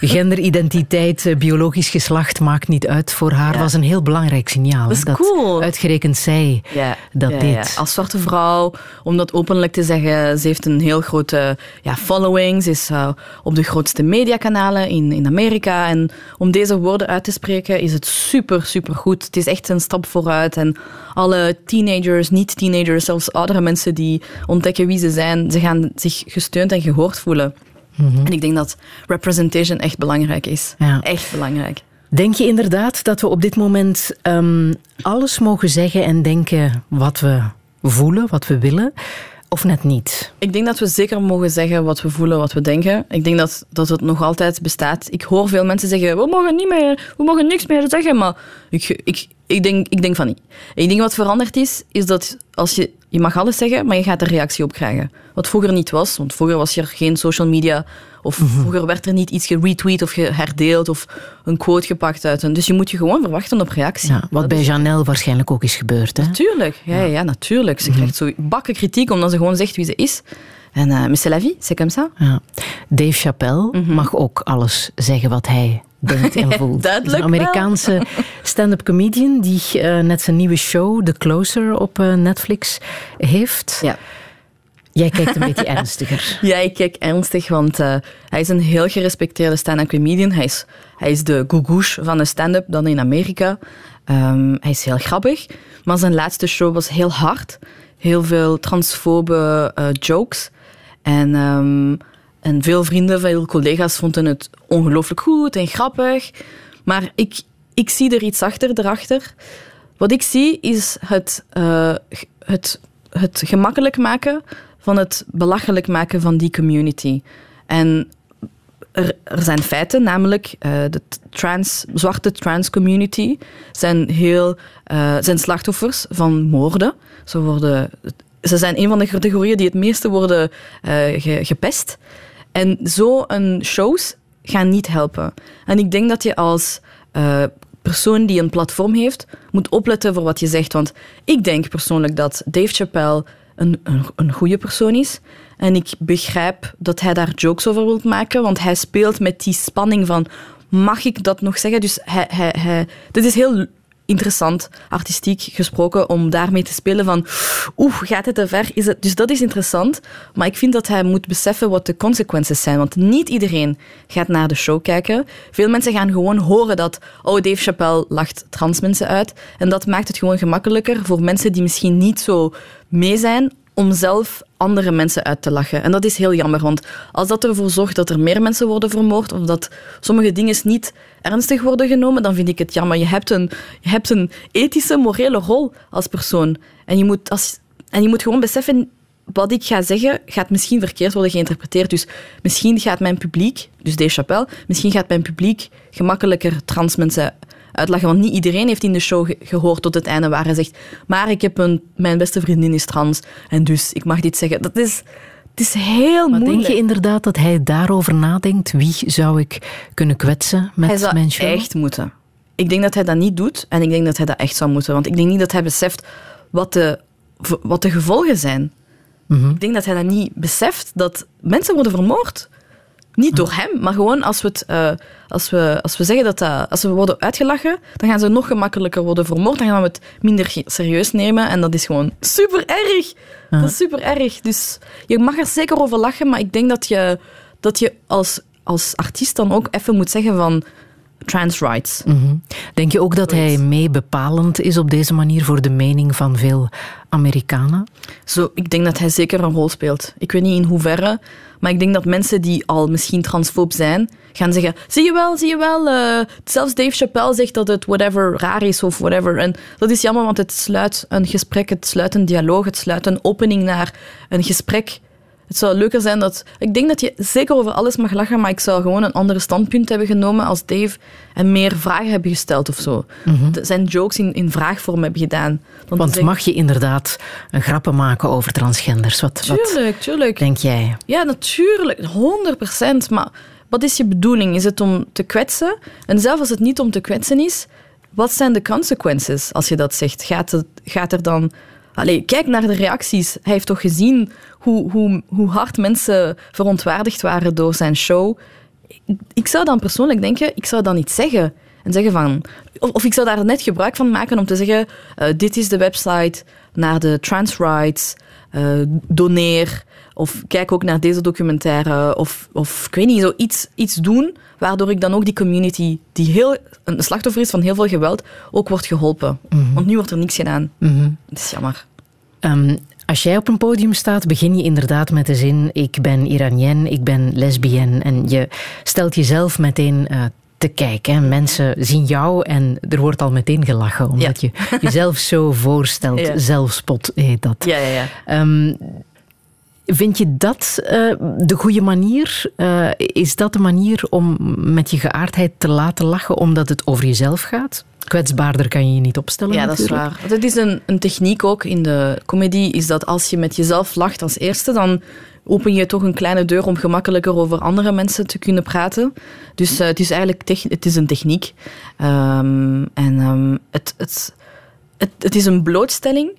genderidentiteit, eh, biologisch geslacht, maakt niet uit. Voor haar Ja. was een heel belangrijk signaal. Dat is cool. uitgerekend zij ja, dat deed. Als zwarte vrouw, om dat openlijk te zeggen, ze heeft een heel grote ja, following. Ze is eh, op de grootste mediakanalen in, in Amerika. En om deze woorden uit te spreken is het super, super goed. Het is echt een stap vooruit. En alle teenagers, niet-teenagers, zelfs oudere mensen die ontdekken wie ze zijn, ze gaan zich gesteund en gehoord voelen. En ik denk dat representation echt belangrijk is. Ja. Echt belangrijk. Denk je inderdaad dat we op dit moment ehm, alles mogen zeggen en denken wat we voelen, wat we willen, of net niet? Ik denk dat we zeker mogen zeggen wat we voelen, wat we denken. Ik denk dat, dat het nog altijd bestaat. Ik hoor veel mensen zeggen, we mogen, niet meer, we mogen niks meer zeggen, maar ik, ik, ik, denk, ik denk van niet. Ik denk wat veranderd is, is dat als je, je mag alles zeggen, maar je gaat er reactie op krijgen. Wat vroeger niet was, want vroeger was er geen social media, of vroeger werd er niet iets geretweet of herdeeld, of een quote gepakt uit. Dus je moet je gewoon verwachten op reactie. Ja, wat Dat bij is- Janelle waarschijnlijk ook is gebeurd. Hè? Tuurlijk, ja, ja. ja natuurlijk. Ze krijgt zo bakken kritiek omdat ze gewoon zegt wie ze is. En eh mais c'est la vie, c'est comme ça. Ja. Dave Chappelle mag ook alles zeggen wat hij denkt en voelt. Duidelijk Een Amerikaanse stand-up comedian die eh, net zijn nieuwe show, The Closer, op eh, Netflix heeft. Ja. Jij kijkt een beetje ernstiger. Ja, ik kijk ernstig, want eh, hij is een heel gerespecteerde stand-up comedian. Hij is, hij is de googoosh van de stand-up dan in Amerika. Ehm, hij is heel grappig, maar zijn laatste show was heel hard. Heel veel transfobe jokes. En, ehm, en veel vrienden, veel collega's vonden het ongelooflijk goed en grappig. Maar ik, ik zie er iets achter, erachter. Wat ik zie is het, eh, het, het gemakkelijk maken van het belachelijk maken van die community. En er, er zijn feiten, namelijk eh, de trans, zwarte trans community zijn, heel, eh, zijn slachtoffers van moorden. Ze, worden, ze zijn een van de categorieën die het meeste worden ge- gepest. En zo'n shows gaan niet helpen. En ik denk dat je als eh, persoon die een platform heeft, moet opletten voor wat je zegt. Want ik denk persoonlijk dat Dave Chappelle een, een, een goede persoon is. En ik begrijp dat hij daar jokes over wil maken, want hij speelt met die spanning van mag ik dat nog zeggen? Dus hij, hij, hij, dit is heel interessant, artistiek gesproken, om daarmee te spelen van oeh, gaat het te ver? Is het, dus dat is interessant, maar ik vind dat hij moet beseffen wat de consequenties zijn, want niet iedereen gaat naar de show kijken. Veel mensen gaan gewoon horen dat oh, Dave Chappelle lacht trans mensen uit en dat maakt het gewoon gemakkelijker voor mensen die misschien niet zo mee zijn om zelf andere mensen uit te lachen. En dat is heel jammer, want als dat ervoor zorgt dat er meer mensen worden vermoord of dat sommige dingen niet ernstig worden genomen, dan vind ik het jammer. Je hebt een, je hebt een ethische, morele rol als persoon. En je moet, als, en je moet gewoon beseffen, wat ik ga zeggen, gaat misschien verkeerd worden geïnterpreteerd. Dus misschien gaat mijn publiek, dus Dave Chappelle, misschien gaat mijn publiek gemakkelijker trans mensen uitlachen. Want niet iedereen heeft in de show ge- gehoord tot het einde waar hij zegt maar ik heb een, mijn beste vriendin is trans en dus ik mag dit zeggen. Dat is, het is heel Maar moeilijk. denk je inderdaad dat hij daarover nadenkt? Wie zou ik kunnen kwetsen met hij zou mijn show? echt moeten. Ik denk dat hij dat niet doet en ik denk dat hij dat echt zou moeten. Want ik denk niet dat hij beseft wat de, wat de gevolgen zijn. Mhm. Ik denk dat hij dat niet beseft dat mensen worden vermoord. Niet door hem, maar gewoon als we, het, eh, als we, als we zeggen dat, dat als we worden uitgelachen, dan gaan ze nog gemakkelijker worden vermoord. Dan gaan we het minder serieus nemen en dat is gewoon super erg. Dat is super erg. Dus je mag er zeker over lachen, maar ik denk dat je, dat je als, als artiest dan ook even moet zeggen van trans rights. Mhm. Denk je ook dat hij mee bepalend is op deze manier voor de mening van veel Amerikanen? Zo, ik denk dat hij zeker een rol speelt. Ik weet niet in hoeverre, maar ik denk dat mensen die al misschien transfoob zijn, gaan zeggen: zie je wel, zie je wel. eh, zelfs Dave Chappelle zegt dat het whatever raar is of whatever. En dat is jammer, want het sluit een gesprek, het sluit een dialoog, het sluit een opening naar een gesprek. Het zou leuker zijn dat... Ik denk dat je zeker over alles mag lachen, maar ik zou gewoon een andere standpunt hebben genomen als Dave en meer vragen hebben gesteld of zo. De- Zijn jokes in, in vraagvorm hebben gedaan. Dan Want mag je inderdaad een grappen maken over transgenders? Wat, wat Tuurlijk, tuurlijk. denk jij? Ja, natuurlijk. 100% Maar wat is je bedoeling? Is het om te kwetsen? En zelfs als het niet om te kwetsen is, wat zijn de consequences als je dat zegt? Gaat, het, gaat er dan... Allee, kijk naar de reacties. Hij heeft toch gezien hoe, hoe, hoe hard mensen verontwaardigd waren door zijn show. Ik, ik zou dan persoonlijk denken, ik zou dan niet zeggen. En zeggen van... Of, of ik zou daar net gebruik van maken om te zeggen... eh, dit is de website naar de trans rights. eh, doneer. Of kijk ook naar deze documentaire. Of, of ik weet niet, zo iets, iets doen waardoor ik dan ook die community, die heel, een slachtoffer is van heel veel geweld, ook wordt geholpen. Want nu wordt er niks gedaan. Het is jammer. Ehm, als jij op een podium staat, begin je inderdaad met de zin: Ik ben Iranien, ik ben lesbienne. En je stelt jezelf meteen eh, te kijken. hè. Mensen zien jou en er wordt al meteen gelachen, omdat je jezelf zo voorstelt. Ja. Zelfspot heet dat. Ja, ja, ja. Ehm, vind je dat eh, de goede manier? Eh, is dat de manier om met je geaardheid te laten lachen, omdat het over jezelf gaat? Kwetsbaarder kan je je niet opstellen. Ja, dat is waar. Want Het is een, een techniek ook in de comedy, is dat als je met jezelf lacht als eerste, dan open je toch een kleine deur om gemakkelijker over andere mensen te kunnen praten. Dus eh, het is eigenlijk het is een techniek. Ehm, en ehm, het, het, het, het is een blootstelling.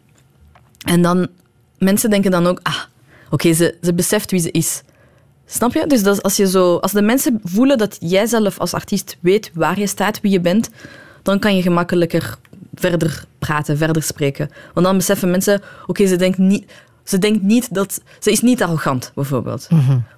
En dan, mensen denken dan ook, ah, oké, ze, ze beseft wie ze is. Snap je? Dus dat als, je zo, als de mensen voelen dat jij zelf als artiest weet waar je staat, wie je bent, dan kan je gemakkelijker verder praten, verder spreken. Want dan beseffen mensen, oké, ze denkt niet... Ze denkt niet dat... Ze is niet arrogant, bijvoorbeeld.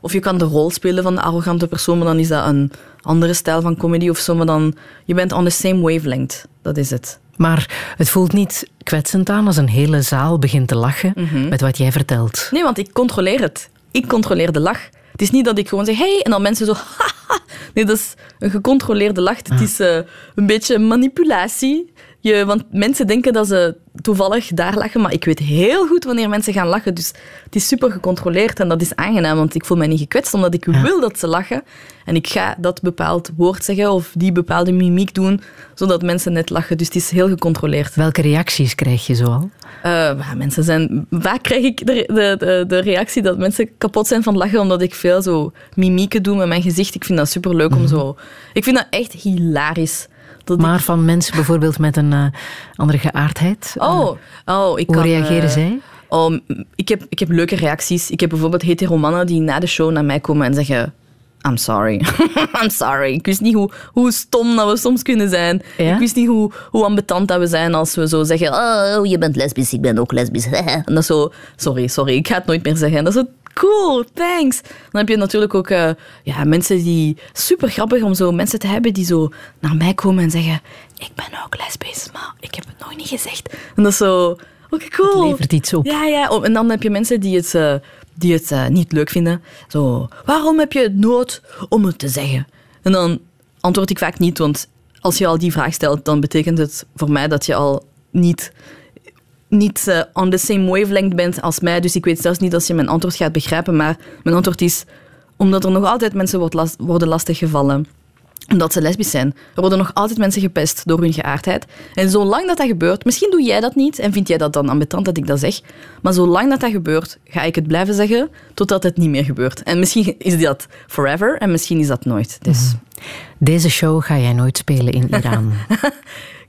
Of je kan de rol spelen van de arrogante persoon, maar dan is dat een andere stijl van comedy of zo. Maar dan... Je bent on the same wavelength. Dat is het. Maar het voelt niet kwetsend aan als een hele zaal begint te lachen Mhm. met wat jij vertelt. Nee, want ik controleer het. Ik controleer de lach. Het is niet dat ik gewoon zeg, hey, en dan mensen zo, haha. Nee, dat is een gecontroleerde lach. Het is eh, een beetje manipulatie. Je, want mensen denken dat ze toevallig daar lachen, maar ik weet heel goed wanneer mensen gaan lachen. Dus het is super gecontroleerd en dat is aangenaam, want ik voel mij niet gekwetst, omdat ik wil dat ze lachen. En ik ga dat bepaald woord zeggen of die bepaalde mimiek doen, zodat mensen net lachen. Dus het is heel gecontroleerd. Welke reacties krijg je zoal? Eh, mensen zijn, vaak krijg ik de, de, de, de reactie dat mensen kapot zijn van lachen omdat ik veel zo mimieken doe met mijn gezicht. Ik vind dat superleuk om zo... Ik vind dat echt hilarisch. Dat Maar ik, van mensen bijvoorbeeld met een eh, andere geaardheid? oh, oh, ik Hoe kan, reageren eh, zij? Oh, ik, heb, ik heb leuke reacties. Ik heb bijvoorbeeld hetero mannen die na de show naar mij komen en zeggen... I'm sorry. I'm sorry. Ik wist niet hoe, hoe stom dat we soms kunnen zijn. Ja? Ik wist niet hoe, hoe ambetant dat we zijn als we zo zeggen... Oh, je bent lesbisch, ik ben ook lesbisch. en dat zo... Sorry, sorry, ik ga het nooit meer zeggen. En dat is zo... Cool, thanks. Dan heb je natuurlijk ook eh, ja, mensen die... Super grappig om zo mensen te hebben die zo naar mij komen en zeggen... Ik ben ook lesbisch, maar ik heb het nog niet gezegd. En dat is zo... Oké, cool. Het levert iets op. Ja, ja. Oh, En dan heb je mensen die het, eh, die het eh, niet leuk vinden. Zo, waarom heb je het nood om het te zeggen? En dan antwoord ik vaak niet, want als je al die vraag stelt, dan betekent het voor mij dat je al niet, niet eh, on the same wavelength bent als mij. Dus ik weet zelfs niet als je mijn antwoord gaat begrijpen. Maar mijn antwoord is, omdat er nog altijd mensen wordt last, worden lastiggevallen omdat ze lesbisch zijn. Er worden nog altijd mensen gepest door hun geaardheid. En zolang dat dat gebeurt, misschien doe jij dat niet en vind jij dat dan ambetant dat ik dat zeg, maar zolang dat dat gebeurt, ga ik het blijven zeggen totdat het niet meer gebeurt. En misschien is dat forever en misschien is dat nooit. Dus Deze show ga jij nooit spelen in Iran.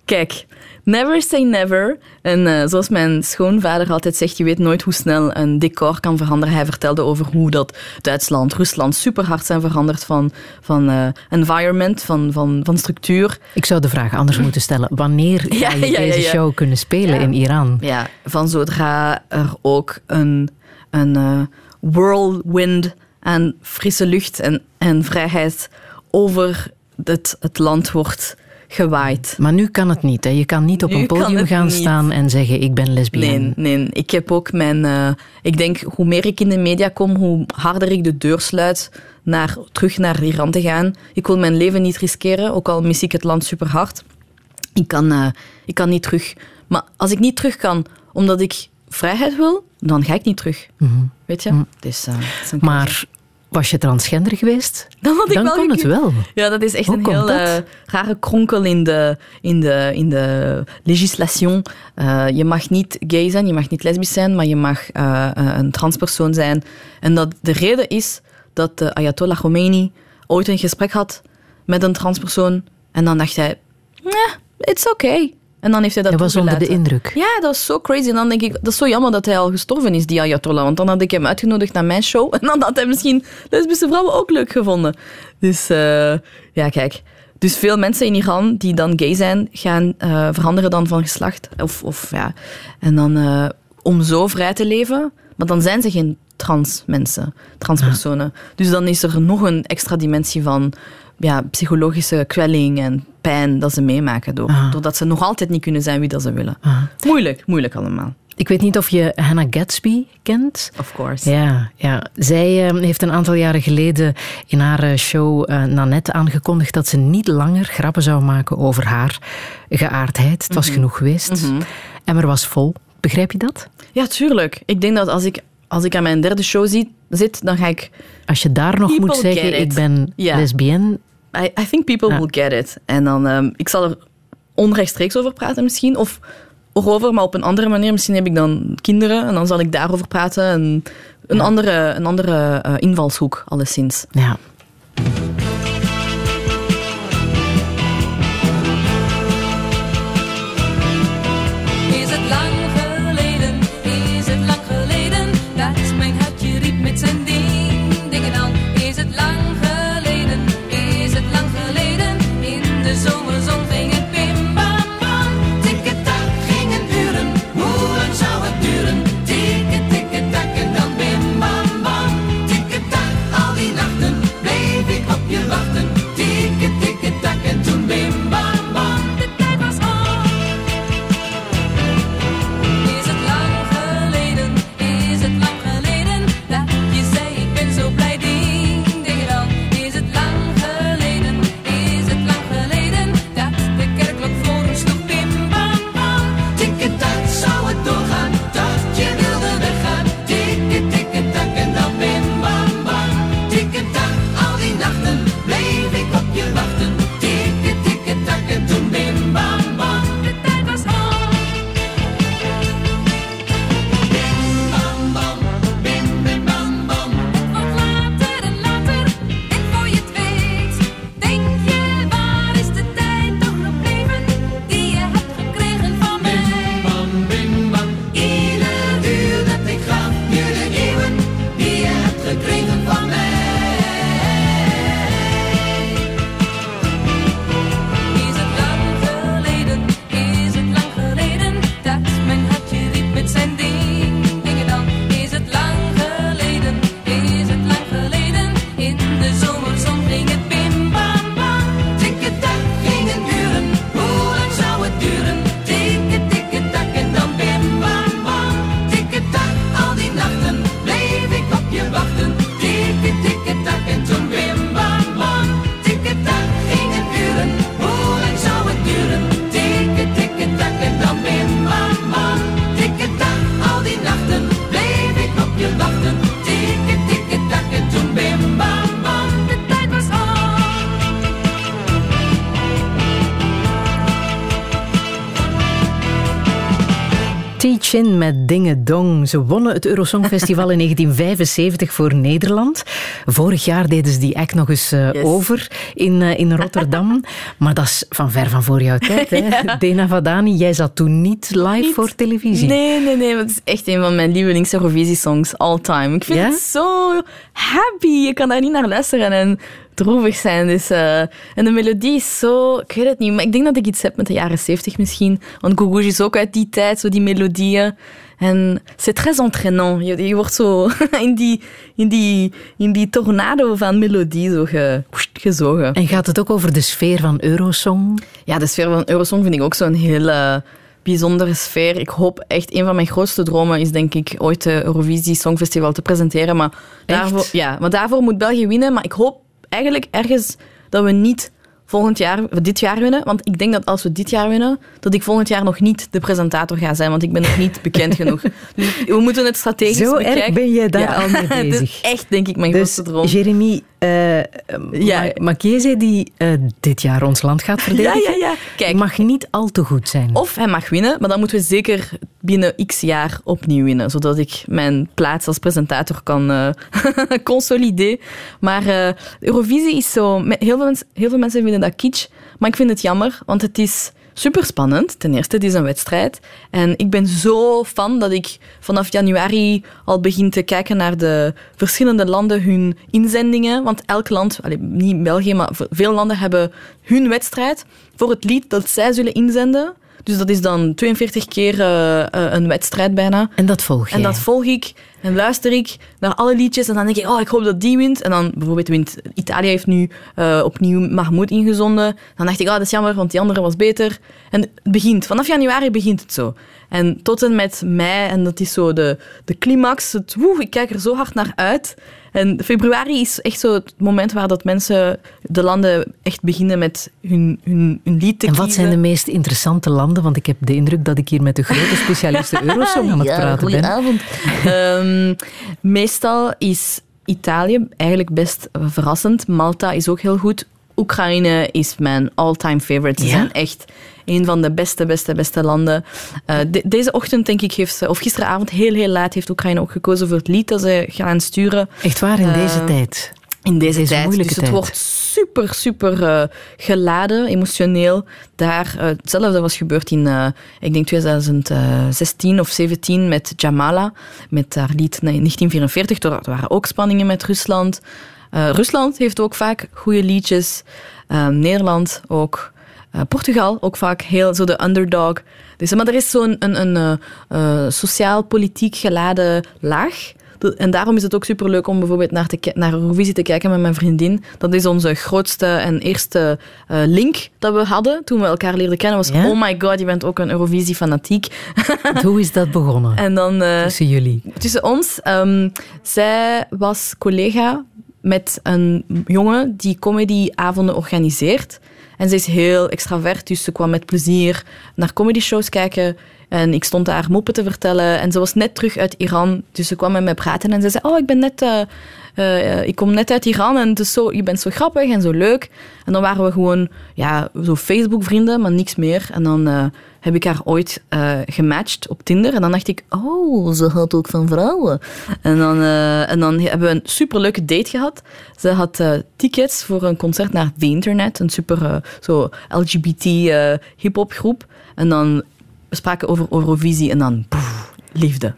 Kijk, never say never. En eh, zoals mijn schoonvader altijd zegt, je weet nooit hoe snel een decor kan veranderen. Hij vertelde over hoe dat Duitsland, Rusland super hard zijn veranderd van, van eh, environment, van, van, van structuur. Ik zou de vraag anders moeten stellen. Wanneer ga Ja, je ja, deze ja. show kunnen spelen in Iran? Ja, van zodra er ook een, een eh, whirlwind aan frisse lucht en, en vrijheid over het, het land wordt gewaaid. Maar nu kan het niet. Hè? Je kan niet op Nu een podium gaan niet. staan en zeggen ik ben lesbienne. Nee, nee. Ik heb ook mijn... eh, ik denk, hoe meer ik in de media kom, hoe harder ik de deur sluit naar, terug naar Iran te gaan. Ik wil mijn leven niet riskeren, ook al mis ik het land super hard. Ik kan, eh, ik kan niet terug. Maar als ik niet terug kan, omdat ik vrijheid wil, dan ga ik niet terug. Weet je? Dus, eh. Maar was je transgender geweest? Dan had ik Dan wel kon het wel. Ja, dat is echt Hoe een heel eh, rare kronkel in de, in de, in de legislation. Eh, je mag niet gay zijn, je mag niet lesbisch zijn, maar je mag eh, een transpersoon zijn. En dat de reden is dat de Ayatollah Khomeini ooit een gesprek had met een transpersoon. En dan dacht hij, nah, it's okay. En dan heeft hij dat Hij was onder de indruk. Ja, dat was zo crazy. En dan denk ik, dat is zo jammer dat hij al gestorven is, die Ayatollah. Want dan had ik hem uitgenodigd naar mijn show. En dan had hij misschien lesbische vrouwen ook leuk gevonden. Dus eh, ja, kijk. Dus veel mensen in Iran die dan gay zijn, gaan eh, veranderen dan van geslacht. Of, of ja. En dan eh, om zo vrij te leven. Maar dan zijn ze geen trans mensen, transpersonen. Dus dan is er nog een extra dimensie van ja, psychologische kwelling en pijn dat ze meemaken. Door, Ah. Doordat ze nog altijd niet kunnen zijn wie dat ze willen. Ah. Moeilijk, moeilijk allemaal. Ik weet niet of je Hannah Gatsby kent. Of course. Ja, ja. zij eh, heeft een aantal jaren geleden in haar eh, show eh, Nanette aangekondigd dat ze niet langer grappen zou maken over haar geaardheid. Het was genoeg geweest. En er was vol. Begrijp je dat? Ja, tuurlijk. Ik denk dat als ik, als ik aan mijn derde show zie, zit, dan ga ik... Als je daar nog moet zeggen, ik ben lesbienne. I, I think people Ja. will get it. En dan, ehm, ik zal er onrechtstreeks over praten misschien, of erover, maar op een andere manier. Misschien heb ik dan kinderen en dan zal ik daarover praten. En een andere, een andere eh, invalshoek, alleszins. Ja. Met Dinge Dong. Ze wonnen het Eurosongfestival in 1975 voor Nederland. Vorig jaar deden ze die act nog eens eh, Yes. over in, eh, in Rotterdam. Maar dat is van ver van voor jouw tijd. Hè? Dena Vadani, jij zat toen niet live Niet. voor televisie. Nee, nee, nee. Het is echt een van mijn lievelings Eurovisie-songs all time. Ik vind Ja? het zo happy. Je kan daar niet naar luisteren en droevig zijn. Dus, eh, en de melodie is zo... Ik weet het niet, maar ik denk dat ik iets heb met de jaren 70 misschien. Want Guguji is ook uit die tijd, zo die melodieën. En c'est très entraînant. Je, je wordt zo in die, in, die, in die tornado van melodie zo ge, gezogen. En gaat het ook over de sfeer van Eurosong? Ja, de sfeer van Eurosong vind ik ook zo'n hele bijzondere sfeer. Ik hoop echt, een van mijn grootste dromen is denk ik ooit de Eurovisie Songfestival te presenteren. Maar daarvoor, ja, maar daarvoor moet België winnen. Maar ik hoop eigenlijk ergens dat we niet volgend jaar, dit jaar winnen. Want ik denk dat als we dit jaar winnen, dat ik volgend jaar nog niet de presentator ga zijn, want ik ben nog niet bekend genoeg. Dus we moeten het strategisch Zo bekijken. erg ben je daar Ja. al mee is bezig. echt, denk ik, mijn Dus grootste droom. Jeremy eh Ja. Ma- Makiese, die eh, dit jaar ons land gaat verdedigen, Ja, ja, ja. Kijk, mag niet al te goed zijn. Of hij mag winnen, maar dan moeten we zeker binnen x jaar opnieuw winnen, zodat ik mijn plaats als presentator kan eh consolideren. Maar Eurovisie is zo... me- Heel veel, mensen, heel veel mensen vinden dat kitsch, maar ik vind het jammer, want het is super spannend. Ten eerste, het is een wedstrijd. En ik ben zo fan dat ik vanaf januari al begin te kijken naar de verschillende landen hun inzendingen. Want elk land, niet België, maar veel landen hebben hun wedstrijd voor het lied dat zij zullen inzenden. Dus dat is dan 42 keer eh, eh, een wedstrijd bijna. En dat volg je. En dat volg ik en luister ik naar alle liedjes. En dan denk ik, oh, ik hoop dat die wint. En dan bijvoorbeeld wint Italië heeft nu eh, opnieuw Mahmoud ingezonden. Dan dacht ik, oh, dat is jammer, want die andere was beter. En het begint, vanaf januari begint het zo. En tot en met mei, en dat is zo de, de climax. Het, woe, ik kijk er zo hard naar uit. En februari is echt zo het moment waar dat mensen, de landen, echt beginnen met hun, hun, hun lied te en wat kiezen. zijn de meest interessante landen? Want ik heb de indruk dat ik hier met de grote specialiste Eurosong aan het Ja, praten ben. goedenavond. Ehm, meestal is Italië eigenlijk best verrassend. Malta is ook heel goed. Oekraïne is mijn all-time favorite. Ze Ja? zijn echt een van de beste, beste, beste landen. Eh, de- deze ochtend, denk ik, heeft ze, of gisteravond heel, heel laat, heeft Oekraïne ook gekozen voor het lied dat ze gaan sturen. Echt waar, in Eh, deze tijd. In deze, Deze tijd. moeilijke dus het tijd. wordt super, super eh, geladen, emotioneel. Daar, hetzelfde was gebeurd in, ik denk 2016 of 17 met Jamala, met haar lied 1944. Er waren ook spanningen met Rusland. Eh, Rusland heeft ook vaak goede liedjes. Eh, Nederland ook. Eh, Portugal ook vaak heel zo de underdog. Dus, maar er is zo'n een, een, eh, sociaal-politiek geladen laag. De- En daarom is het ook superleuk om bijvoorbeeld naar, te, ki- naar Eurovisie te kijken met mijn vriendin. Dat is onze grootste en eerste link dat we hadden toen we elkaar leerden kennen. Was, Ja? oh my god, je bent ook een Eurovisie-fanatiek. Hoe is dat begonnen En dan... tussen jullie? tussen ons. ehm, zij was collega met een jongen die comedyavonden organiseert. En ze is heel extravert, dus ze kwam met plezier naar comedyshows kijken. En ik stond daar moppen te vertellen. En ze was net terug uit Iran, dus ze kwam met mij praten. En ze zei, oh, ik ben net... eh, ik kom net uit Iran en het zo, je bent zo grappig en zo leuk. En dan waren we gewoon ja, zo Facebook-vrienden, maar niks meer. En dan heb ik haar ooit gematcht op Tinder. En dan dacht ik, oh, ze houdt ook van vrouwen. En dan, en dan hebben we een superleuke date gehad. Ze had tickets voor een concert naar The Internet, een super zo LGBT hip-hop groep. En dan we spraken over Eurovisie en dan poef, liefde.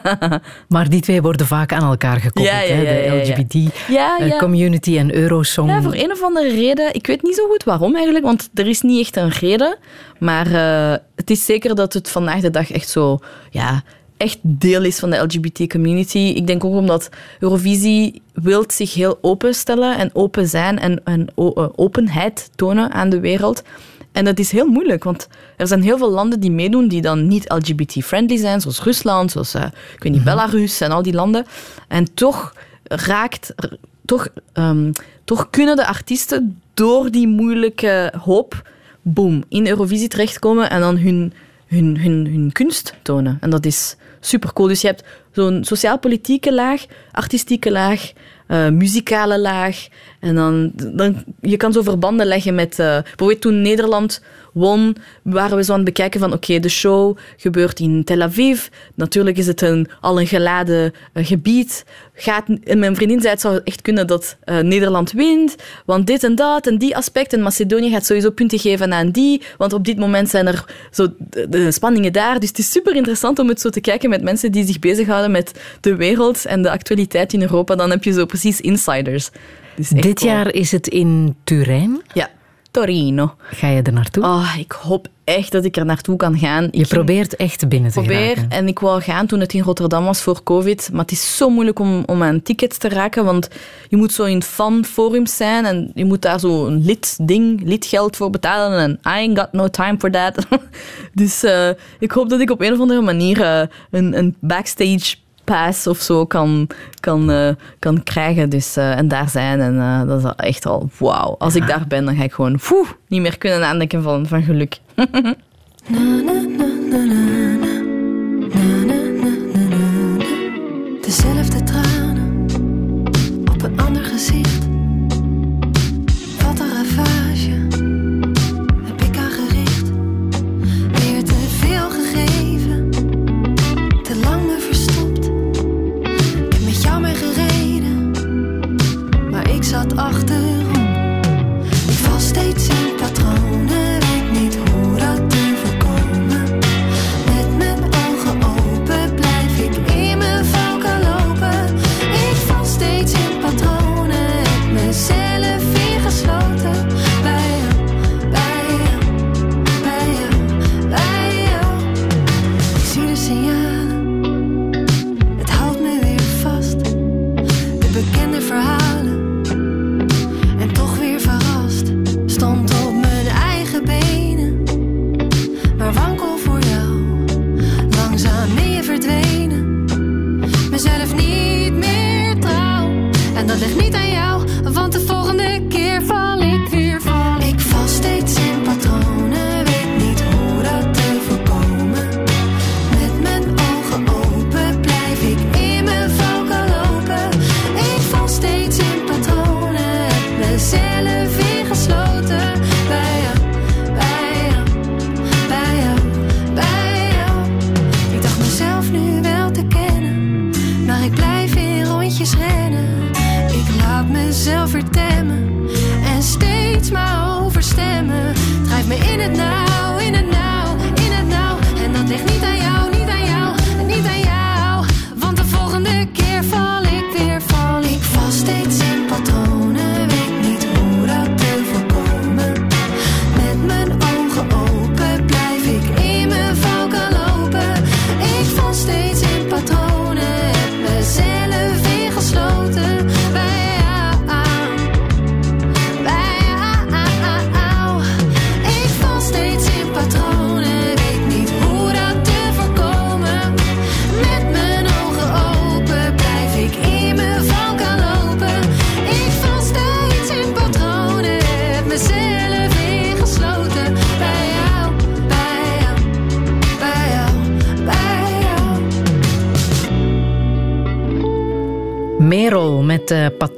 Maar die twee worden vaak aan elkaar gekoppeld. Ja. De. LGBT-community en Eurosong. Ja, voor een of andere reden. Ik weet niet zo goed waarom eigenlijk, want er is niet echt een reden. Maar eh, het is zeker dat het vandaag de dag echt zo, ja, echt deel is van de LGBT-community. Ik denk ook omdat Eurovisie wil zich heel openstellen en open zijn en, en eh, openheid tonen aan de wereld. En dat is heel moeilijk, want er zijn heel veel landen die meedoen die dan niet LGBT-friendly zijn, zoals Rusland, zoals eh, ik weet niet, Belarus en al die landen. En toch raakt, toch, ehm, toch kunnen de artiesten door die moeilijke hoop, boom, in Eurovisie terechtkomen en dan hun, hun, hun, hun kunst tonen. En dat is super cool. Dus je hebt zo'n sociaal-politieke laag, artistieke laag, eh, muzikale laag. En dan, dan je kan zo verbanden leggen met... eh bijvoorbeeld toen Nederland won, waren we zo aan het bekijken van oké, de show gebeurt in Tel Aviv. Natuurlijk is het een, al een geladen eh, gebied. Gaat, en mijn vriendin zei het zou echt kunnen dat eh, Nederland wint, want dit en dat en die aspect. En Macedonië gaat sowieso punten geven aan die, want op dit moment zijn er zo de, de spanningen daar. Dus het is super interessant om het zo te kijken met mensen die zich bezighouden met de wereld en de actualiteit in Europa. Dan heb je zo precies insiders. Dus Dit cool. jaar is het in Turijn. Ja, Torino. Ga je er naartoe? Oh, ik hoop echt dat ik er naartoe kan gaan. Ik je probeert echt binnen te probeer geraken. en ik wou gaan toen het in Rotterdam was voor COVID. Maar het is zo moeilijk om, om aan tickets te raken, want je moet zo in fanforums zijn en je moet daar zo een lid-ding, lidgeld voor betalen en I ain't got no time for that. dus eh, ik hoop dat ik op een of andere manier eh, een, een backstage pass of zo kan, kan, eh, kan krijgen. Dus, eh, en daar zijn. En eh, dat is echt al wauw. Als ik daar ben, dan ga ik gewoon foe, niet meer kunnen aandenken van, van geluk.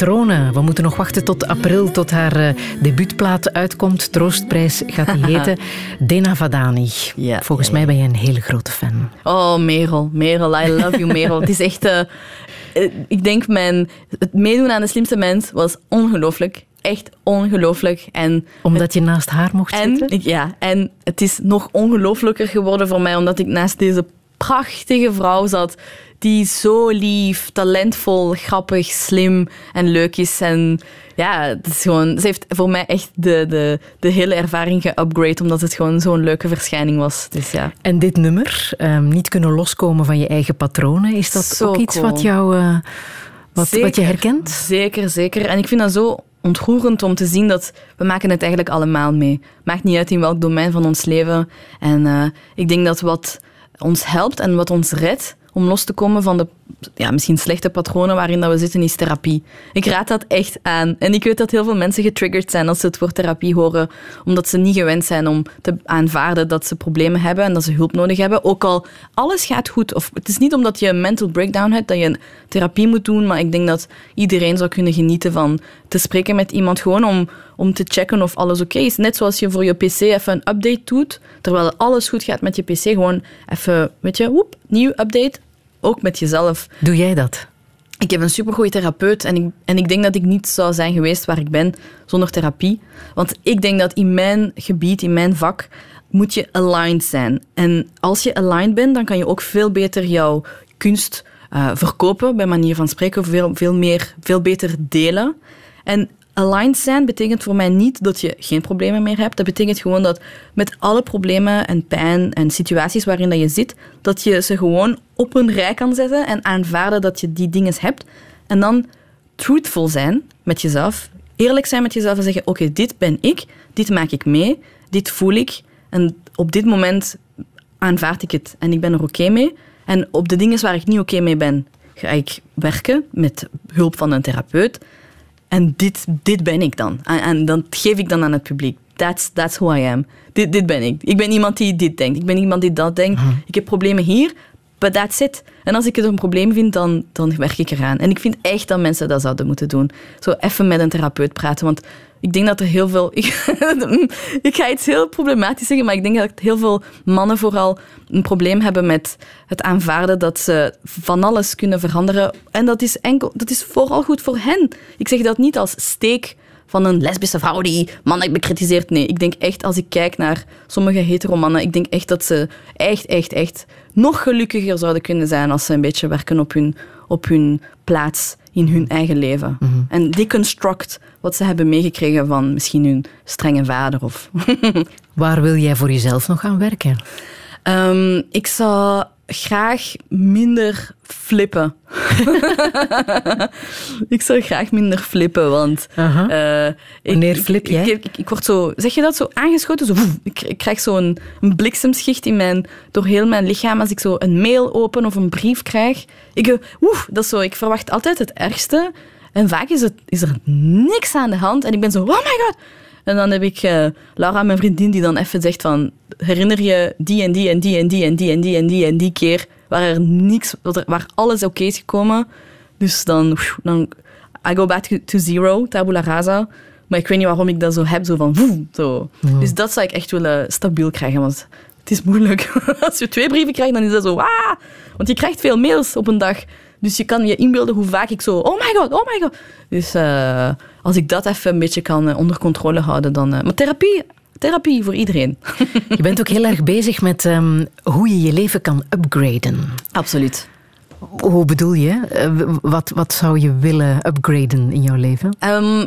We moeten nog wachten tot april, tot haar eh, debuutplaat uitkomt. Troostprijs gaat die heten. Dena Vadani. Ja, Volgens ja, mij ben je een hele grote fan. Oh, Merel. Merel, I love you, Merel. het is echt... eh, eh, ik denk, mijn, het meedoen aan de slimste mens was ongelooflijk. Echt ongelooflijk. En Omdat je naast haar mocht En, zitten? ja, en het is nog ongelooflijker geworden voor mij omdat ik naast deze prachtige vrouw zat die zo lief, talentvol, grappig, slim en leuk is. En ja, het is gewoon, ze heeft voor mij echt de, de, de hele ervaring geupgrade omdat het gewoon zo'n leuke verschijning was. Dus ja. En dit nummer, ehm, niet kunnen loskomen van je eigen patronen, is dat Zo ook iets cool. wat, jou, eh, wat, wat je herkent? Zeker, zeker. En ik vind dat zo ontroerend om te zien dat we maken het eigenlijk allemaal mee. Maakt niet uit in welk domein van ons leven. En eh, ik denk dat wat ons helpt en wat ons redt om los te komen van de ja, misschien slechte patronen waarin dat we zitten, is therapie. Ik raad dat echt aan. En ik weet dat heel veel mensen getriggerd zijn als ze het woord therapie horen, omdat ze niet gewend zijn om te aanvaarden dat ze problemen hebben en dat ze hulp nodig hebben. Ook al alles gaat goed. Of, het is niet omdat je een mental breakdown hebt dat je een therapie moet doen, maar ik denk dat iedereen zou kunnen genieten van te spreken met iemand gewoon om, om te checken of alles oké is. Net zoals je voor je PC even een update doet, terwijl alles goed gaat met je PC, gewoon even, weet je, woep, nieuw update, ook met jezelf. Doe jij dat? Ik heb een supergoeie therapeut en ik, en ik denk dat ik niet zou zijn geweest waar ik ben zonder therapie. Want ik denk dat in mijn gebied, in mijn vak, moet je aligned zijn. En als je aligned bent, dan kan je ook veel beter jouw kunst eh, verkopen, bij manier van spreken, veel, veel, meer, veel beter delen. En aligned zijn betekent voor mij niet dat je geen problemen meer hebt. Dat betekent gewoon dat met alle problemen en pijn en situaties waarin dat je zit, dat je ze gewoon op een rij kan zetten en aanvaarden dat je die dingen hebt. En dan truthful zijn met jezelf. Eerlijk zijn met jezelf en zeggen, oké, dit ben ik, dit maak ik mee, dit voel ik. En op dit moment aanvaard ik het en ik ben er oké mee. En op de dingen waar ik niet oké mee ben, ga ik werken met hulp van een therapeut. En dit, dit ben ik dan. En, en dat geef ik dan aan het publiek. That's, that's who I am. Dit, dit ben ik. Ik ben iemand die dit denkt. Ik ben iemand die dat denkt. Ik heb problemen hier, but that's it. En als ik het een probleem vind, dan, dan werk ik eraan. En ik vind echt dat mensen dat zouden moeten doen. Zo even met een therapeut praten. Want ik denk dat er heel veel... Ik, ik ga iets heel problematisch zeggen, maar ik denk dat heel veel mannen vooral een probleem hebben met het aanvaarden dat ze van alles kunnen veranderen. En dat is, enkel, dat is vooral goed voor hen. Ik zeg dat niet als steek van een lesbische vrouw die mannen bekritiseert. Nee, ik denk echt, als ik kijk naar sommige hetero-mannen, ik denk echt dat ze echt, echt, echt nog gelukkiger zouden kunnen zijn als ze een beetje werken op hun, op hun plaats in hun eigen leven. En deconstruct wat ze hebben meegekregen van misschien hun strenge vader. Of Waar wil jij voor jezelf nog aan werken? Ehm, ik zou graag minder flippen. ik zou graag minder flippen, want... Ik- Wanneer ik- flip jij? Ik, ik, ik word zo... Zeg je dat? Zo aangeschoten? Zo, woef. ik, ik krijg zo'n een bliksemschicht in mijn, door heel mijn lichaam als ik zo een mail open of een brief krijg. Ik, eh, woef, dat is zo, ik verwacht altijd het ergste. En vaak is, het, is er niks aan de hand. En ik ben zo, oh my god. En dan heb ik eh, Laura, mijn vriendin, die dan even zegt van... Herinner je die en die en die en die en die en die en die en die keer waar er niks... Waar alles oké is gekomen. Dus dan, dan... I go back to, zero, tabula rasa. Maar ik weet niet waarom ik dat zo heb, zo van... woef, zo. Dus dat zou ik echt willen stabiel krijgen, want het is moeilijk. Als je twee brieven krijgt, dan is dat zo... Ah! Want je krijgt veel mails op een dag. Dus je kan je inbeelden hoe vaak ik zo... Oh my god, oh my god. Dus eh, als ik dat even een beetje kan eh, onder controle houden, dan... eh, maar therapie, therapie voor iedereen. Je bent ook heel erg bezig met ehm, hoe je je leven kan upgraden. Absoluut. Hoe bedoel je? Eh, wat, wat zou je willen upgraden in jouw leven? Ehm,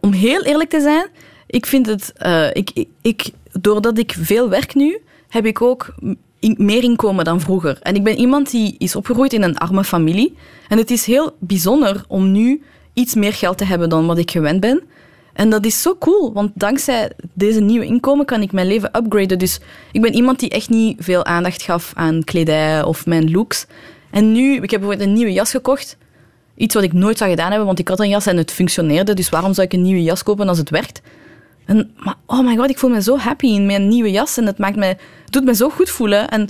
om heel eerlijk te zijn, ik vind het... ik, ik, ik, doordat ik veel werk nu, heb ik ook in- meer inkomen dan vroeger. En ik ben iemand die is opgegroeid in een arme familie. En het is heel bijzonder om nu iets meer geld te hebben dan wat ik gewend ben. En dat is zo cool, want dankzij deze nieuwe inkomen kan ik mijn leven upgraden. Dus ik ben iemand die echt niet veel aandacht gaf aan kledij of mijn looks. En nu, ik heb bijvoorbeeld een nieuwe jas gekocht. Iets wat ik nooit zou gedaan hebben, want ik had een jas en het functioneerde. Dus waarom zou ik een nieuwe jas kopen als het werkt? En, maar oh my god, ik voel me zo happy in mijn nieuwe jas. En het, maakt het doet me zo goed voelen. En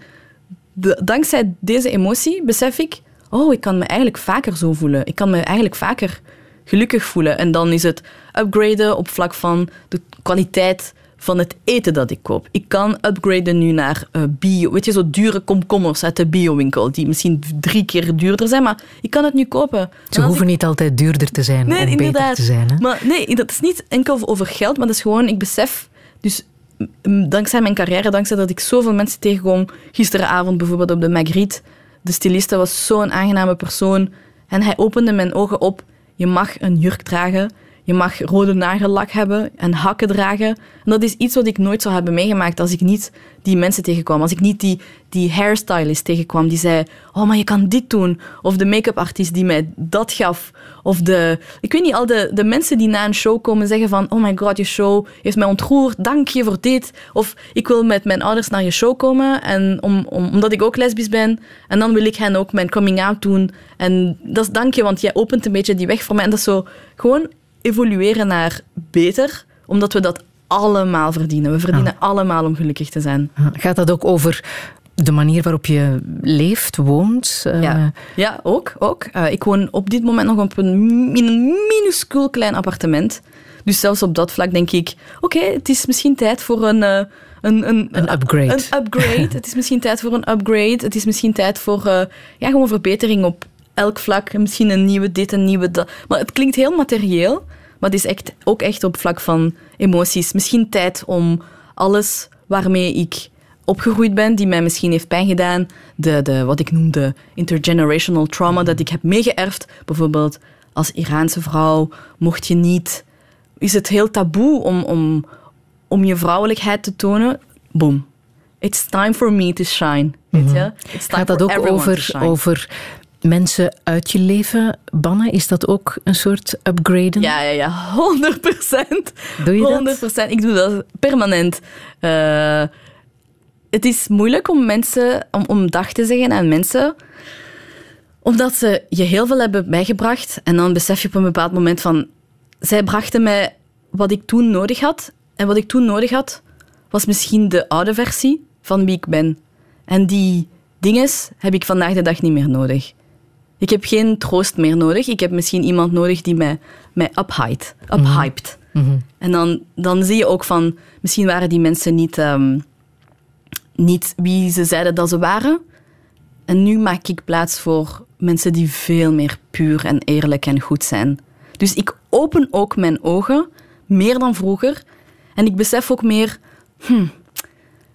dankzij deze emotie besef ik... Oh, ik kan me eigenlijk vaker zo voelen. Ik kan me eigenlijk vaker gelukkig voelen. En dan is het upgraden op vlak van de kwaliteit van het eten dat ik koop. Ik kan upgraden nu naar eh, bio. Weet je, zo dure komkommers uit de biowinkel, die misschien drie keer duurder zijn, maar ik kan het nu kopen. En Ze hoeven ik- niet altijd duurder te zijn Nee, om beter inderdaad. te zijn. Hè? Maar nee, dat is niet enkel over geld, maar dat is gewoon, ik besef, dus dankzij mijn carrière, dankzij dat ik zoveel mensen tegenkom, gisteravond bijvoorbeeld op de Magritte, de styliste was zo'n aangename persoon en hij opende mijn ogen op. Je mag een jurk dragen, je mag rode nagellak hebben en hakken dragen. En dat is iets wat ik nooit zou hebben meegemaakt als ik niet die mensen tegenkwam. Als ik niet die, die hairstylist tegenkwam die zei, oh, maar je kan dit doen. Of de make-up artiest die mij dat gaf. Of de, ik weet niet, al de, de mensen die na een show komen zeggen van, oh my god, je show heeft mij ontroerd, dank je voor dit. Of ik wil met mijn ouders naar je show komen, en om, om, omdat ik ook lesbisch ben. En dan wil ik hen ook mijn coming out doen. En dat is dank je, want jij opent een beetje die weg voor mij. En dat is zo gewoon evolueren naar beter, omdat we dat allemaal verdienen. We verdienen allemaal om gelukkig te zijn. Gaat dat ook over de manier waarop je leeft, woont? Eh, Ja, ja ook. ook. Eh, ik woon op dit moment nog op een, in een minuscuul klein appartement. Dus zelfs op dat vlak denk ik, oké, het is misschien tijd voor een... eh, een, een, Een upgrade. Een upgrade. het is misschien tijd voor een upgrade. Het is misschien tijd voor ja, gewoon verbetering op elk vlak. Misschien een nieuwe dit, een nieuwe dat. Maar het klinkt heel materieel. Maar het is echt, ook echt op vlak van emoties. Misschien tijd om alles waarmee ik opgegroeid ben, die mij misschien heeft pijn gedaan, de, de, wat ik noem de intergenerational trauma dat ik heb meegeërfd. Bijvoorbeeld als Iraanse vrouw mocht je niet... Is het heel taboe om, om, om je vrouwelijkheid te tonen? Boom. It's time for me to shine. Weet je? It's time Gaat dat ook over, over mensen uit je leven bannen? Is dat ook een soort upgraden? Ja, ja, ja. 100 procent. Doe je dat? 100 procent. Ik doe dat permanent. Eh, het is moeilijk om mensen, om, om dag te zeggen aan mensen. Omdat ze je heel veel hebben bijgebracht. En dan besef je op een bepaald moment van... Zij brachten mij wat ik toen nodig had. En wat ik toen nodig had, was misschien de oude versie van wie ik ben. En die dinges heb ik vandaag de dag niet meer nodig. Ik heb geen troost meer nodig. Ik heb misschien iemand nodig die mij, mij uphypt. uphypt. En dan, dan zie je ook van... Misschien waren die mensen niet, ehm, niet wie ze zeiden dat ze waren. En nu maak ik plaats voor mensen die veel meer puur en eerlijk en goed zijn. Dus ik open ook mijn ogen, meer dan vroeger. En ik besef ook meer... hm,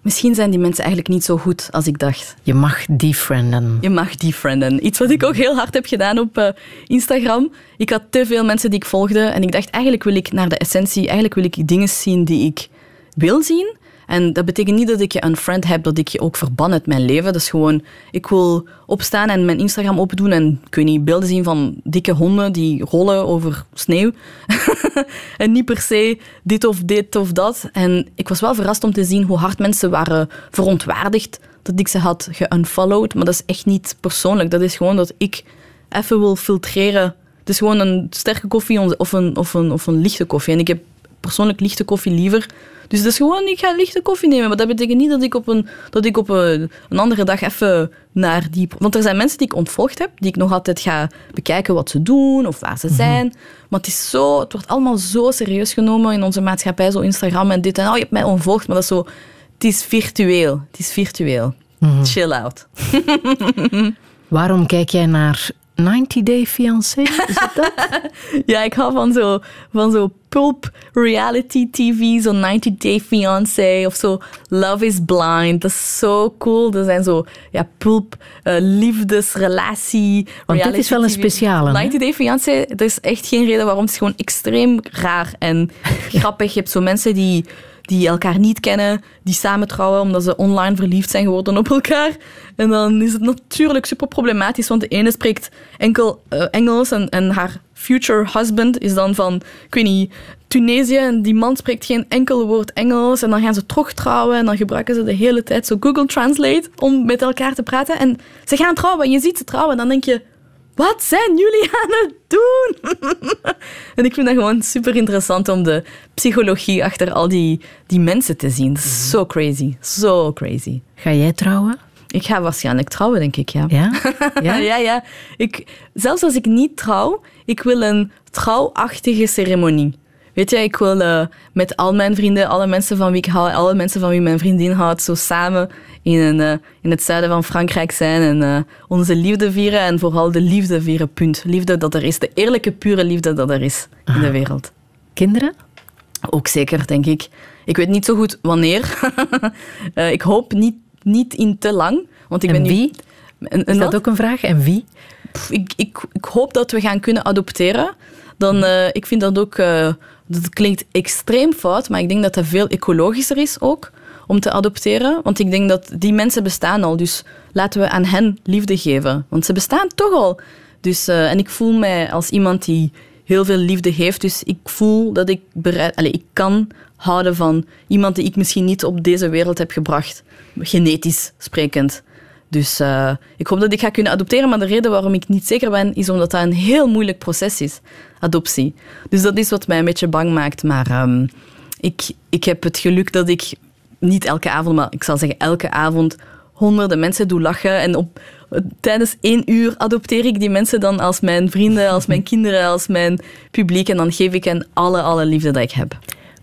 misschien zijn die mensen eigenlijk niet zo goed als ik dacht. Je mag defrienden. Je mag defrienden. Iets wat ik ook heel hard heb gedaan op eh, Instagram. Ik had te veel mensen die ik volgde en ik dacht eigenlijk wil ik naar de essentie, eigenlijk wil ik dingen zien die ik wil zien. En dat betekent niet dat ik je een friend heb, dat ik je ook verban uit mijn leven. Dat is gewoon, ik wil opstaan en mijn Instagram open doen en kun je beelden zien van dikke honden die rollen over sneeuw. en niet per se dit of dit of dat. En ik was wel verrast om te zien hoe hard mensen waren verontwaardigd dat ik ze had geunfollowed. Maar dat is echt niet persoonlijk. Dat is gewoon dat ik even wil filtreren. Het is gewoon een sterke koffie of een, of een, of een lichte koffie. En ik heb persoonlijk lichte koffie liever. Dus dat is gewoon, ik ga lichte koffie nemen. Maar dat betekent niet dat ik op een, dat ik op een, een andere dag even naar die... Want er zijn mensen die ik ontvolgd heb, die ik nog altijd ga bekijken wat ze doen of waar ze zijn. Maar het is zo, het wordt allemaal zo serieus genomen in onze maatschappij, zo Instagram en dit en oh, je hebt mij ontvolgd, maar dat is zo... Het is virtueel. Het is virtueel. Chill out. Waarom kijk jij naar 90 Day Fiancé? Is het dat? Ja, ik hou van zo, van zo pulp reality TV, zo 90 Day Fiancé of zo Love is Blind. Dat is zo cool. Dat zijn zo ja, pulp eh, liefdesrelatie. Want dit is wel een speciale, hè? 90 Day Fiancé, er is echt geen reden waarom. Het is gewoon extreem raar en grappig. Je hebt zo mensen die die elkaar niet kennen, die samen trouwen omdat ze online verliefd zijn geworden op elkaar. En dan is het natuurlijk super problematisch, want de ene spreekt enkel eh, Engels en, en haar future husband is dan van, ik weet niet, Tunesië. En die man spreekt geen enkel woord Engels. En dan gaan ze toch trouwen en dan gebruiken ze de hele tijd zo Google Translate om met elkaar te praten. En ze gaan trouwen en je ziet ze trouwen. En dan denk je, wat zijn jullie aan het doen? en ik vind dat gewoon super interessant om de psychologie achter al die, die mensen te zien. Dat is zo crazy. Zo crazy. Ga jij trouwen? Ik ga waarschijnlijk trouwen, denk ik. Ja? Ja, Ja? ja, ja. Ik, zelfs als ik niet trouw, ik wil een trouwachtige ceremonie. Weet je, ik wil eh, met al mijn vrienden, alle mensen van wie ik hou, alle mensen van wie mijn vriendin houdt, zo samen in, een, eh, in het zuiden van Frankrijk zijn en eh, onze liefde vieren en vooral de liefde vieren, punt. Liefde dat er is, de eerlijke, pure liefde dat er is in de wereld. Kinderen? Ook zeker, denk ik. Ik weet niet zo goed wanneer. Ik hoop niet, niet in te lang. Want ik En ben wie? En, en Is dat wat? ook een vraag? En wie? Pff, ik, ik, ik hoop dat we gaan kunnen adopteren. Dan, eh, ik vind dat ook... dat klinkt extreem fout, maar ik denk dat dat veel ecologischer is ook om te adopteren. Want ik denk dat die mensen bestaan al. Dus laten we aan hen liefde geven. Want ze bestaan toch al. Dus, eh, en ik voel mij als iemand die heel veel liefde heeft. Dus ik voel dat ik bereid... Ik kan houden van iemand die ik misschien niet op deze wereld heb gebracht. Genetisch sprekend. Dus eh, ik hoop dat ik ga kunnen adopteren, maar de reden waarom ik niet zeker ben, is omdat dat een heel moeilijk proces is, adoptie. Dus dat is wat mij een beetje bang maakt. Maar ehm, ik, ik heb het geluk dat ik niet elke avond, maar ik zal zeggen elke avond honderden mensen doe lachen. En op, tijdens één uur adopteer ik die mensen dan als mijn vrienden, als mijn kinderen, als mijn publiek. En dan geef ik hen alle, alle liefde dat ik heb.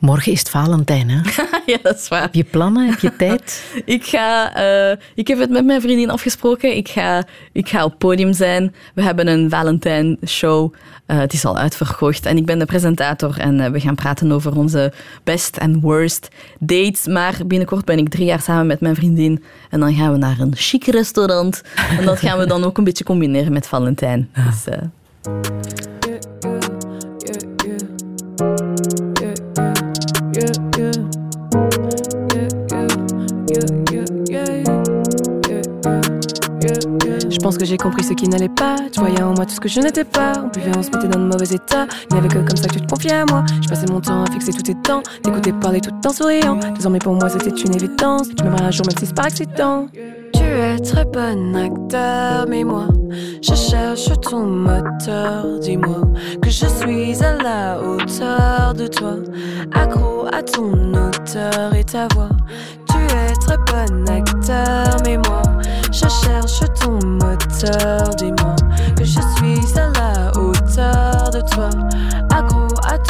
Morgen is het Valentijn, hè? ja, dat is waar. Heb je plannen? Heb je tijd? Ik, ga, eh, ik heb het met mijn vriendin afgesproken. Ik ga, ik ga op podium zijn. We hebben een Valentijn show. Eh, het is al uitverkocht. En ik ben de presentator. En eh, we gaan praten over onze best en worst dates. Maar binnenkort ben ik drie jaar samen met mijn vriendin. En dan gaan we naar een chic restaurant. En dat gaan we dan ook een beetje combineren met Valentijn. Dus, Je pense que j'ai compris ce qui n'allait pas. Tu voyais en moi tout ce que je n'étais pas. On buvait, on se mettait dans de mauvais états. Il n'y avait que comme ça que tu te confiais à moi. Je passais mon temps à fixer tous tes temps. T'écouter parler tout en souriant. Désormais pour moi c'était une évidence. Tu m'aimerais un jour même si c'est par accident. Tu es très bon acteur, mais moi, Je cherche ton moteur, dis-moi que je suis à la hauteur de toi. Accro à ton auteur et ta voix. Es très bon acteur, mais moi, je cherche ton moteur, dis-moi que je suis à la hauteur de toi.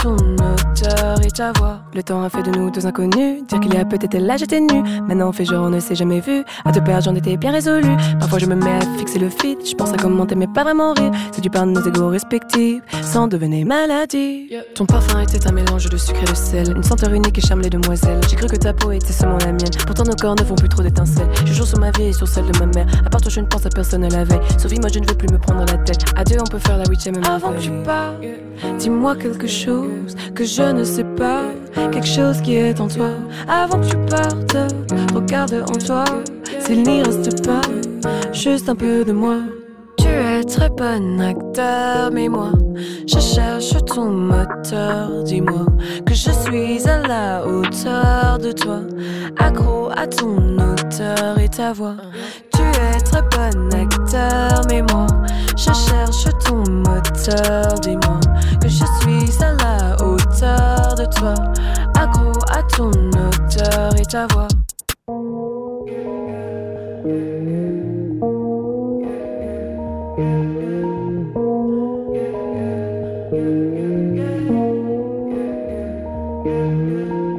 À ton auteur et ta voix. Le temps a fait de nous deux inconnus. Dire qu'il y a peut-être là j'étais nu. Maintenant on fait genre on ne s'est jamais vu. À te perdre j'en étais bien résolu. Parfois je me mets à fixer le feed. Je pense à comment t'aimer pas vraiment rire. C'est du pain de nos égaux respectifs. Sans devenir maladie. Ton parfum était un mélange de sucre et de sel. Une senteur unique et charme les demoiselles. J'ai cru que ta peau était seulement la mienne. Pourtant nos corps ne font plus trop d'étincelles. Je joue sur ma vie et sur celle de ma mère. À part toi je ne pense à personne la veille. Sophie moi je ne veux plus me prendre la tête. Adieu on peut faire la huitième Avant que tu parles, dis-moi quelque chose que je ne sais pas. Quelque chose qui est en toi. Avant que tu partes, regarde en toi. S'il n'y reste pas, juste un peu de moi. Tu es très bon acteur, mais moi, je cherche ton moteur. Dis-moi que je suis à la hauteur de toi. Accro à ton auteur et ta voix. Tu es très bon acteur, mais moi, je cherche ton moteur. Dis-moi que je suis à la hauteur toi. Accro à ton auteur et ta voix.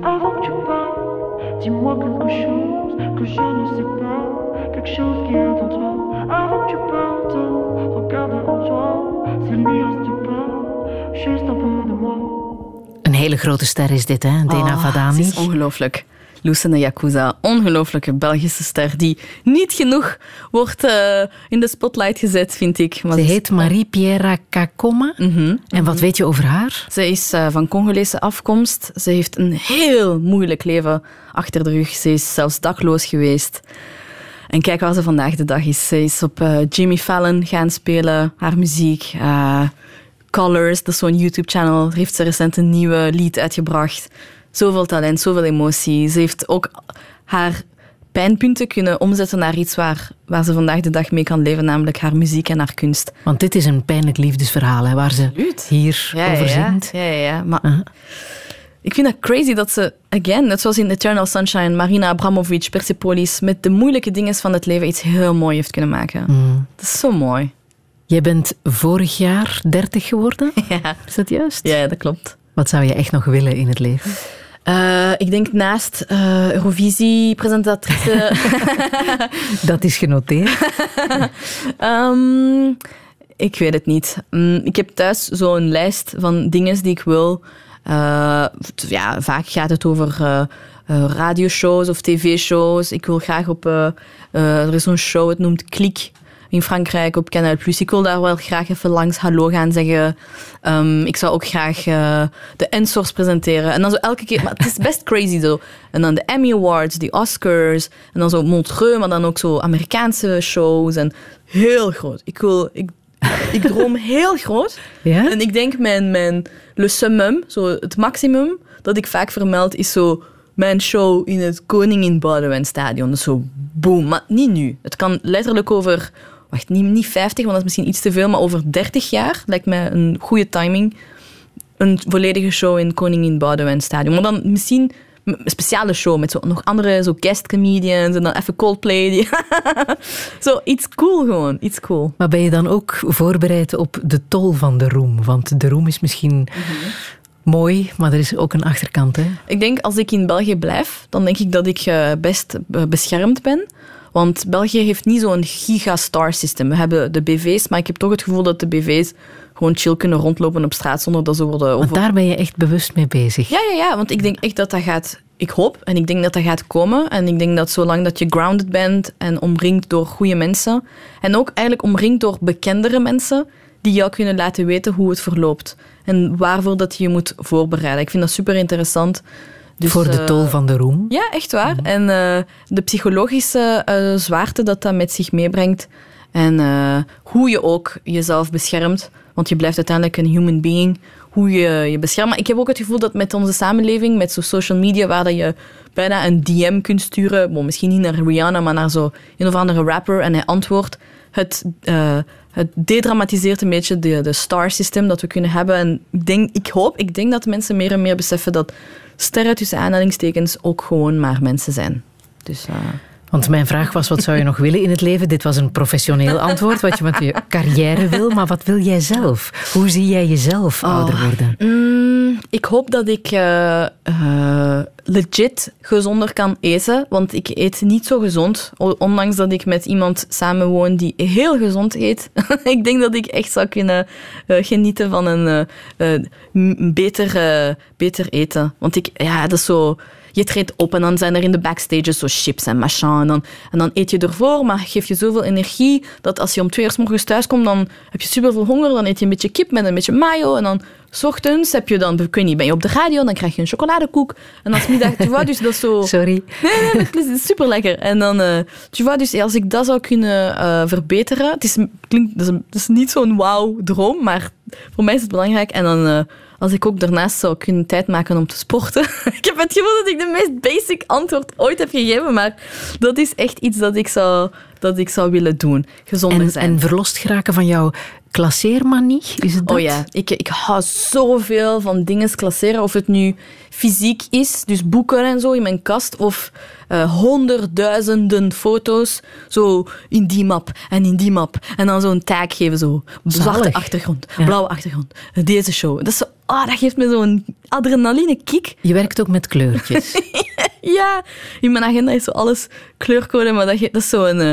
Avant que tu parles, dis-moi quelque chose que je ne sais pas, quelque chose qui est en toi. Avant que tu partes, regarde en toi, s'il n'y reste pas, juste un peu de moi. Een hele grote ster is dit, hè? Dena Oh, Vadani. Is ongelooflijk. Lucene Yakuza, ongelooflijke Belgische ster die niet genoeg wordt eh, in de spotlight gezet, vind ik. Maar Ze heet Marie-Pierre Kakoma. Mhm. En wat weet je over haar? Ze is eh, van Congolese afkomst. Ze heeft een heel moeilijk leven achter de rug. Ze is zelfs dakloos geweest. En kijk waar ze vandaag de dag is. Ze is op eh, Jimmy Fallon gaan spelen, haar muziek. Colors, dat is zo'n YouTube-channel. Heeft ze recent een nieuwe lied uitgebracht. Zoveel talent, zoveel emotie. Ze heeft ook haar pijnpunten kunnen omzetten naar iets waar, waar ze vandaag de dag mee kan leven, namelijk haar muziek en haar kunst. Want dit is een pijnlijk liefdesverhaal, hè, waar ze hier over zingt. Ja, ja, ja. Maar ik vind het crazy dat ze, again, net zoals in Eternal Sunshine, Marina Abramovic, Persepolis, met de moeilijke dingen van het leven iets heel mooi heeft kunnen maken. Mm. Dat is zo mooi. Jij bent vorig jaar 30 geworden, Ja, is dat juist? ja dat klopt. Wat zou je echt nog willen in het leven? Eh, ik denk naast eh, Eurovisie-presentatrice... Dat is genoteerd. Ehm, ik weet het niet. Mm, ik heb thuis zo'n lijst van dingen die ik wil. Eh, ja, vaak gaat het over eh, radioshows of tv-shows. Ik wil graag op... er is zo'n show, het noemt Klik in Frankrijk op Canal+. Ik wil daar wel graag even langs hallo gaan zeggen. Ehm, ik zou ook graag eh, de Ensors presenteren. En dan zo elke keer... Maar het is best crazy zo. En dan de Emmy Awards, de Oscars. En dan zo Montreux, maar dan ook zo Amerikaanse shows. En heel groot. Ik wil... Ik, ik droom heel groot. Ja? En ik denk mijn, mijn le summum, zo het maximum dat ik vaak vermeld, is zo mijn show in het Koningin Boudewijn Stadion. Dus zo boom. Maar niet nu. Het kan letterlijk over, wacht, niet, niet 50, want dat is misschien iets te veel, maar over 30 jaar lijkt mij een goede timing. Een volledige show in Koningin Boudewijn Stadion. Maar dan misschien een speciale show met zo nog andere zo guest comedians en dan even Coldplay. Die zo iets cool gewoon, iets cool. Maar ben je dan ook voorbereid op de tol van de roem? Want de roem is misschien mooi, maar er is ook een achterkant. Hè? Ik denk als ik in België blijf, dan denk ik dat ik eh, best beschermd ben. Want België heeft niet zo'n gigastar system. We hebben de BV's, maar ik heb toch het gevoel dat de BV's gewoon chill kunnen rondlopen op straat zonder dat ze worden Want over... daar ben je echt bewust mee bezig. Ja, ja, ja, want ik denk echt dat dat gaat... Ik hoop en ik denk dat dat gaat komen. En ik denk dat zolang dat je grounded bent en omringd door goede mensen, en ook eigenlijk omringd door bekendere mensen, die jou kunnen laten weten hoe het verloopt. En waarvoor dat je je moet voorbereiden. Ik vind dat super interessant. Dus, Voor de eh, tol van de roem. ja, echt waar. En eh, de psychologische eh, zwaarte dat dat met zich meebrengt. En hoe je ook jezelf beschermt. Want je blijft uiteindelijk een human being. Hoe je je beschermt. Maar ik heb ook het gevoel dat met onze samenleving, met zo social media, waar dat je bijna een DM kunt sturen. Bon, misschien niet naar Rihanna, maar naar zo een of andere rapper. En hij antwoordt. het, eh, het dedramatiseert een beetje de, de star system dat we kunnen hebben. En ik, denk, ik hoop, ik denk dat mensen meer en meer beseffen dat sterren tussen aanhalingstekens ook gewoon maar mensen zijn. Dus, eh, Want mijn vraag was, wat zou je nog willen in het leven? Dit was een professioneel antwoord, wat je met je carrière wil. Maar wat wil jij zelf? Hoe zie jij jezelf ouder worden? Mm, ik hoop dat ik eh, eh, legit gezonder kan eten, want ik eet niet zo gezond. Ondanks dat ik met iemand samenwoon die heel gezond eet. ik denk dat ik echt zou kunnen eh, genieten van een beter, beter eten. Want ik, ja, dat is zo... Je treedt op en dan zijn er in de backstages zo chips en machin. En dan, en dan eet je ervoor, maar geef je zoveel energie dat als je om twee uur 's morgens thuis komt, dan heb je superveel honger. Dan eet je een beetje kip met een beetje mayo. En dan 's ochtends heb je dan, ik weet niet, ben je op de radio, dan krijg je een chocoladekoek. En als middag, tu vois, dus dat is zo... Sorry. Nee, nee, het is super lekker. En dan, eh tu vois, dus als ik dat zou kunnen eh, verbeteren, het is, klinkt, het is, een- het is niet zo'n wauw-droom, maar voor mij is het belangrijk. En dan, eh, als ik ook daarnaast zou kunnen tijd maken om te sporten. ik heb het gevoel dat ik de meest basic antwoord ooit heb gegeven, maar dat is echt iets dat ik zou, dat ik zou willen doen. Gezonder En, zijn. en verlost geraken van jouw klasseermanie? Is het dat? Oh ja, ik, ik hou zoveel van dingen klasseren. Of het nu fysiek is, dus boeken en zo in mijn kast, of eh, honderdduizenden foto's zo in die map en in die map. En dan zo'n tag geven, zo. Zwarte achtergrond, Ja. blauwe achtergrond, deze show. Dat, is zo, ah, dat geeft me zo'n adrenaline kick. Je werkt ook met kleurtjes. Ja, in mijn agenda is zo alles kleurcode, maar dat, is zo een, eh,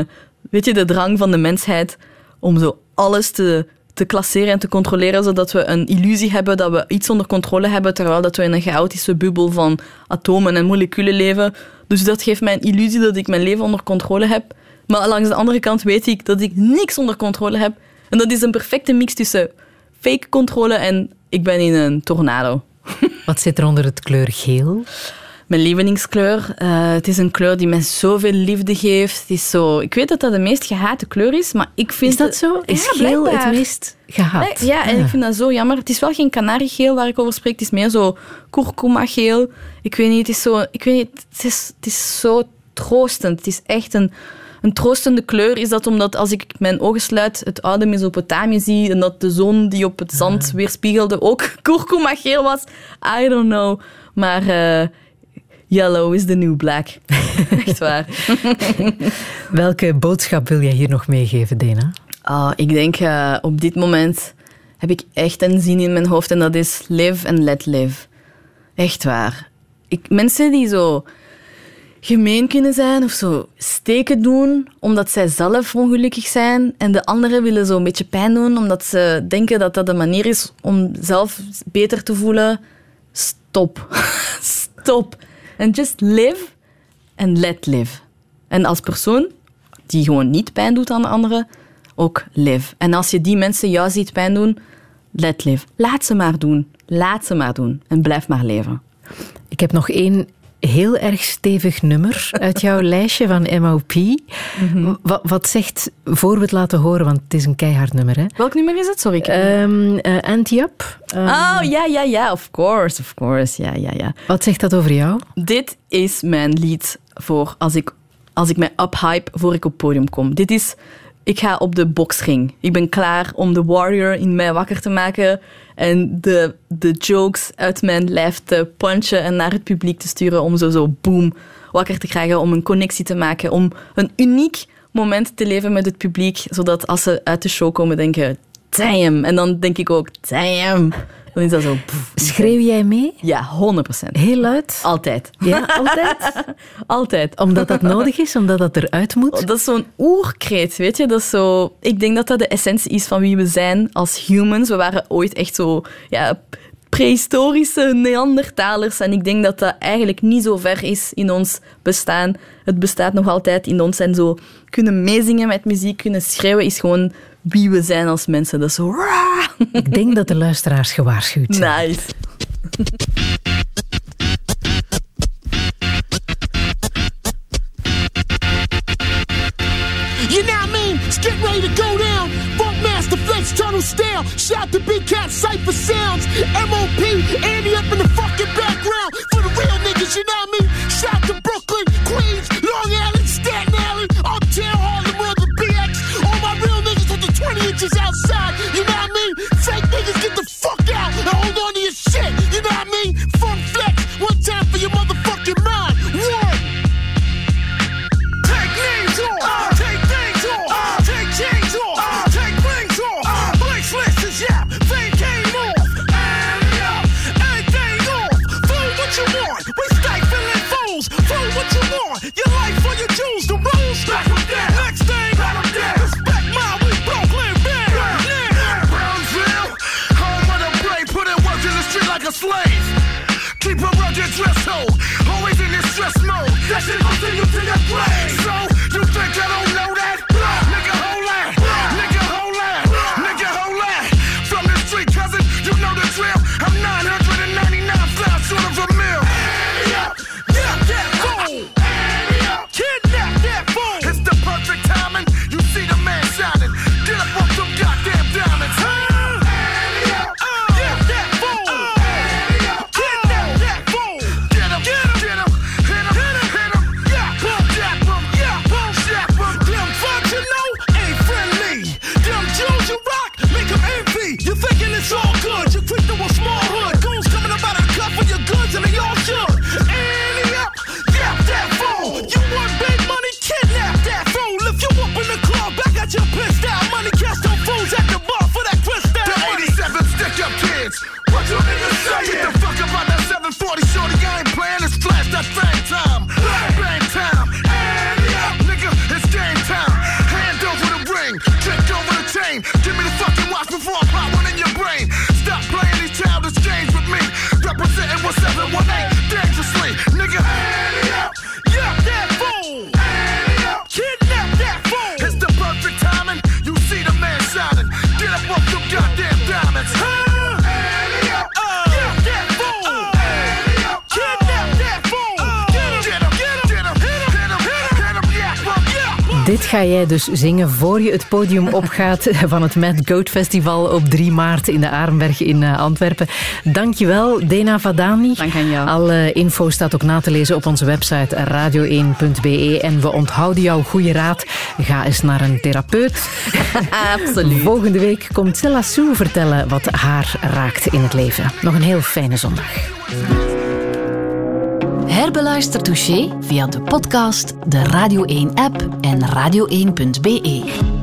weet je, de drang van de mensheid om zo alles te, te klasseren en te controleren, zodat we een illusie hebben dat we iets onder controle hebben, terwijl dat we in een chaotische bubbel van atomen en moleculen leven. Dus dat geeft mij een illusie dat ik mijn leven onder controle heb. Maar langs de andere kant weet ik dat ik niks onder controle heb. En dat is een perfecte mix tussen fake controle en ik ben in een tornado. Wat zit er onder het kleur geel? Mijn lievelingskleur. Eh, het is een kleur die mij zoveel liefde geeft. Het is zo, ik weet dat dat de meest gehate kleur is, maar ik vind... Is dat zo? Is Ja, geel blijkbaar. het meest gehaat? Nee, ja, en ik vind dat zo jammer. Het is wel geen kanariegeel waar ik over spreek. Het is meer zo kurkuma-geel. Ik weet niet, het is zo... Ik weet niet, het is, het is zo troostend. Het is echt een, een troostende kleur. Is dat omdat als ik mijn ogen sluit het oude Mesopotamië zie en dat de zon die op het zand weerspiegelde ook kurkuma-geel was? I don't know. Maar... eh, Yellow is the new black. Echt waar. Welke boodschap wil jij hier nog meegeven, Dena? Ah, ik denk eh, op dit moment heb ik echt een zin in mijn hoofd en dat is live and let live. Echt waar. Ik, mensen die zo gemeen kunnen zijn of zo steken doen omdat zij zelf ongelukkig zijn en de anderen willen zo een beetje pijn doen omdat ze denken dat dat de manier is om zelf beter te voelen. Stop. Stop. And just live and let live. En als persoon die gewoon niet pijn doet aan de anderen, ook live. En als je die mensen jou ziet pijn doen, let live. Laat ze maar doen. Laat ze maar doen. En blijf maar leven. Ik heb nog één heel erg stevig nummer uit jouw lijstje van MOP. Mhm. Wat, wat zegt, voor we het laten horen, want het is een keihard nummer, hè? Welk nummer is het? Sorry. ik- Ehm eh, Anti-Up. Ehm, oh, ja, ja, ja. Of course, of course. Ja, ja, ja. Wat zegt dat over jou? Dit is mijn lied voor als ik, als ik mij uphype voor ik op het podium kom. Dit is... Ik ga op de boksring. Ik ben klaar om de warrior in mij wakker te maken en de, de jokes uit mijn lijf te punchen en naar het publiek te sturen om zo, zo boom wakker te krijgen, om een connectie te maken, om een uniek moment te leven met het publiek, zodat als ze uit de show komen denken, damn. En dan denk ik ook, damn. Dan is dat zo... pff. Schreeuw jij mee? Ja, 100%. Heel luid? Altijd. Ja, altijd? Altijd. Omdat dat nodig is, omdat dat eruit moet? Dat is zo'n oerkreet, weet je? Dat is zo... Ik denk dat dat de essentie is van wie we zijn als humans. We waren ooit echt zo... Ja, prehistorische Neandertalers. En ik denk dat dat eigenlijk niet zo ver is in ons bestaan. Het bestaat nog altijd in ons. En zo kunnen meezingen met muziek, kunnen schreeuwen, is gewoon wie we zijn als mensen. Dat is zo... Ik denk dat de luisteraars gewaarschuwd zijn. Nice. lights, down. Shout to Big Cat, Cypher Sounds. MOP, Andy up in the fucking background. For the real niggas, you know I mean? Shout to Brooklyn, Queens, Long Island, Staten Island, Uptown, Harlem, the BX. All my real niggas with the 20 inches outside. possession until you to your grave. So ga jij dus zingen voor je het podium opgaat van het Mad Goat Festival op 3 maart in de Arenberg in eh, Antwerpen. Dankjewel, Dena Vadani. Dank aan jou. Alle info staat ook na te lezen op onze website radio1.be. E. En we onthouden jouw goede raad. Ga eens naar een therapeut. Absoluut. Volgende week komt Sella Sue vertellen wat haar raakt in het leven. Nog een heel fijne zondag. Herbeluister Touché via de podcast, de Radio 1-app en radio1.be.